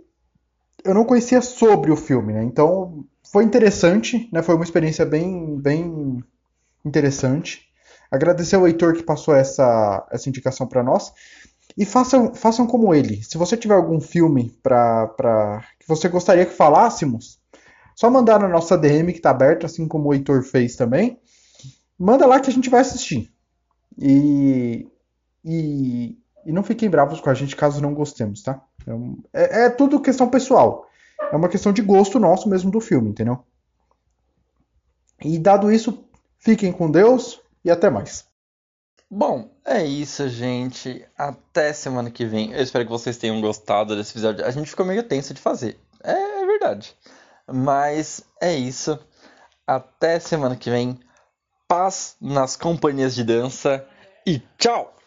eu não conhecia sobre o filme, né? Então foi interessante, né? Foi uma experiência bem, bem interessante. Agradecer ao Heitor que passou essa, essa indicação para nós. E façam, façam como ele. Se você tiver algum filme pra, pra, que você gostaria que falássemos, só mandar na nossa DM que tá aberta, assim como o Heitor fez também. Manda lá que a gente vai assistir. E, e, e não fiquem bravos com a gente caso não gostemos, tá? É, é- é tudo questão pessoal. É uma questão de gosto nosso mesmo do filme, entendeu? E dado isso, fiquem com Deus e até mais. Bom, é isso, gente. Até semana que vem. Eu espero que vocês tenham gostado desse episódio. A gente ficou meio tenso de fazer. É verdade. Mas é isso. Até semana que vem. Paz nas companhias de dança e tchau!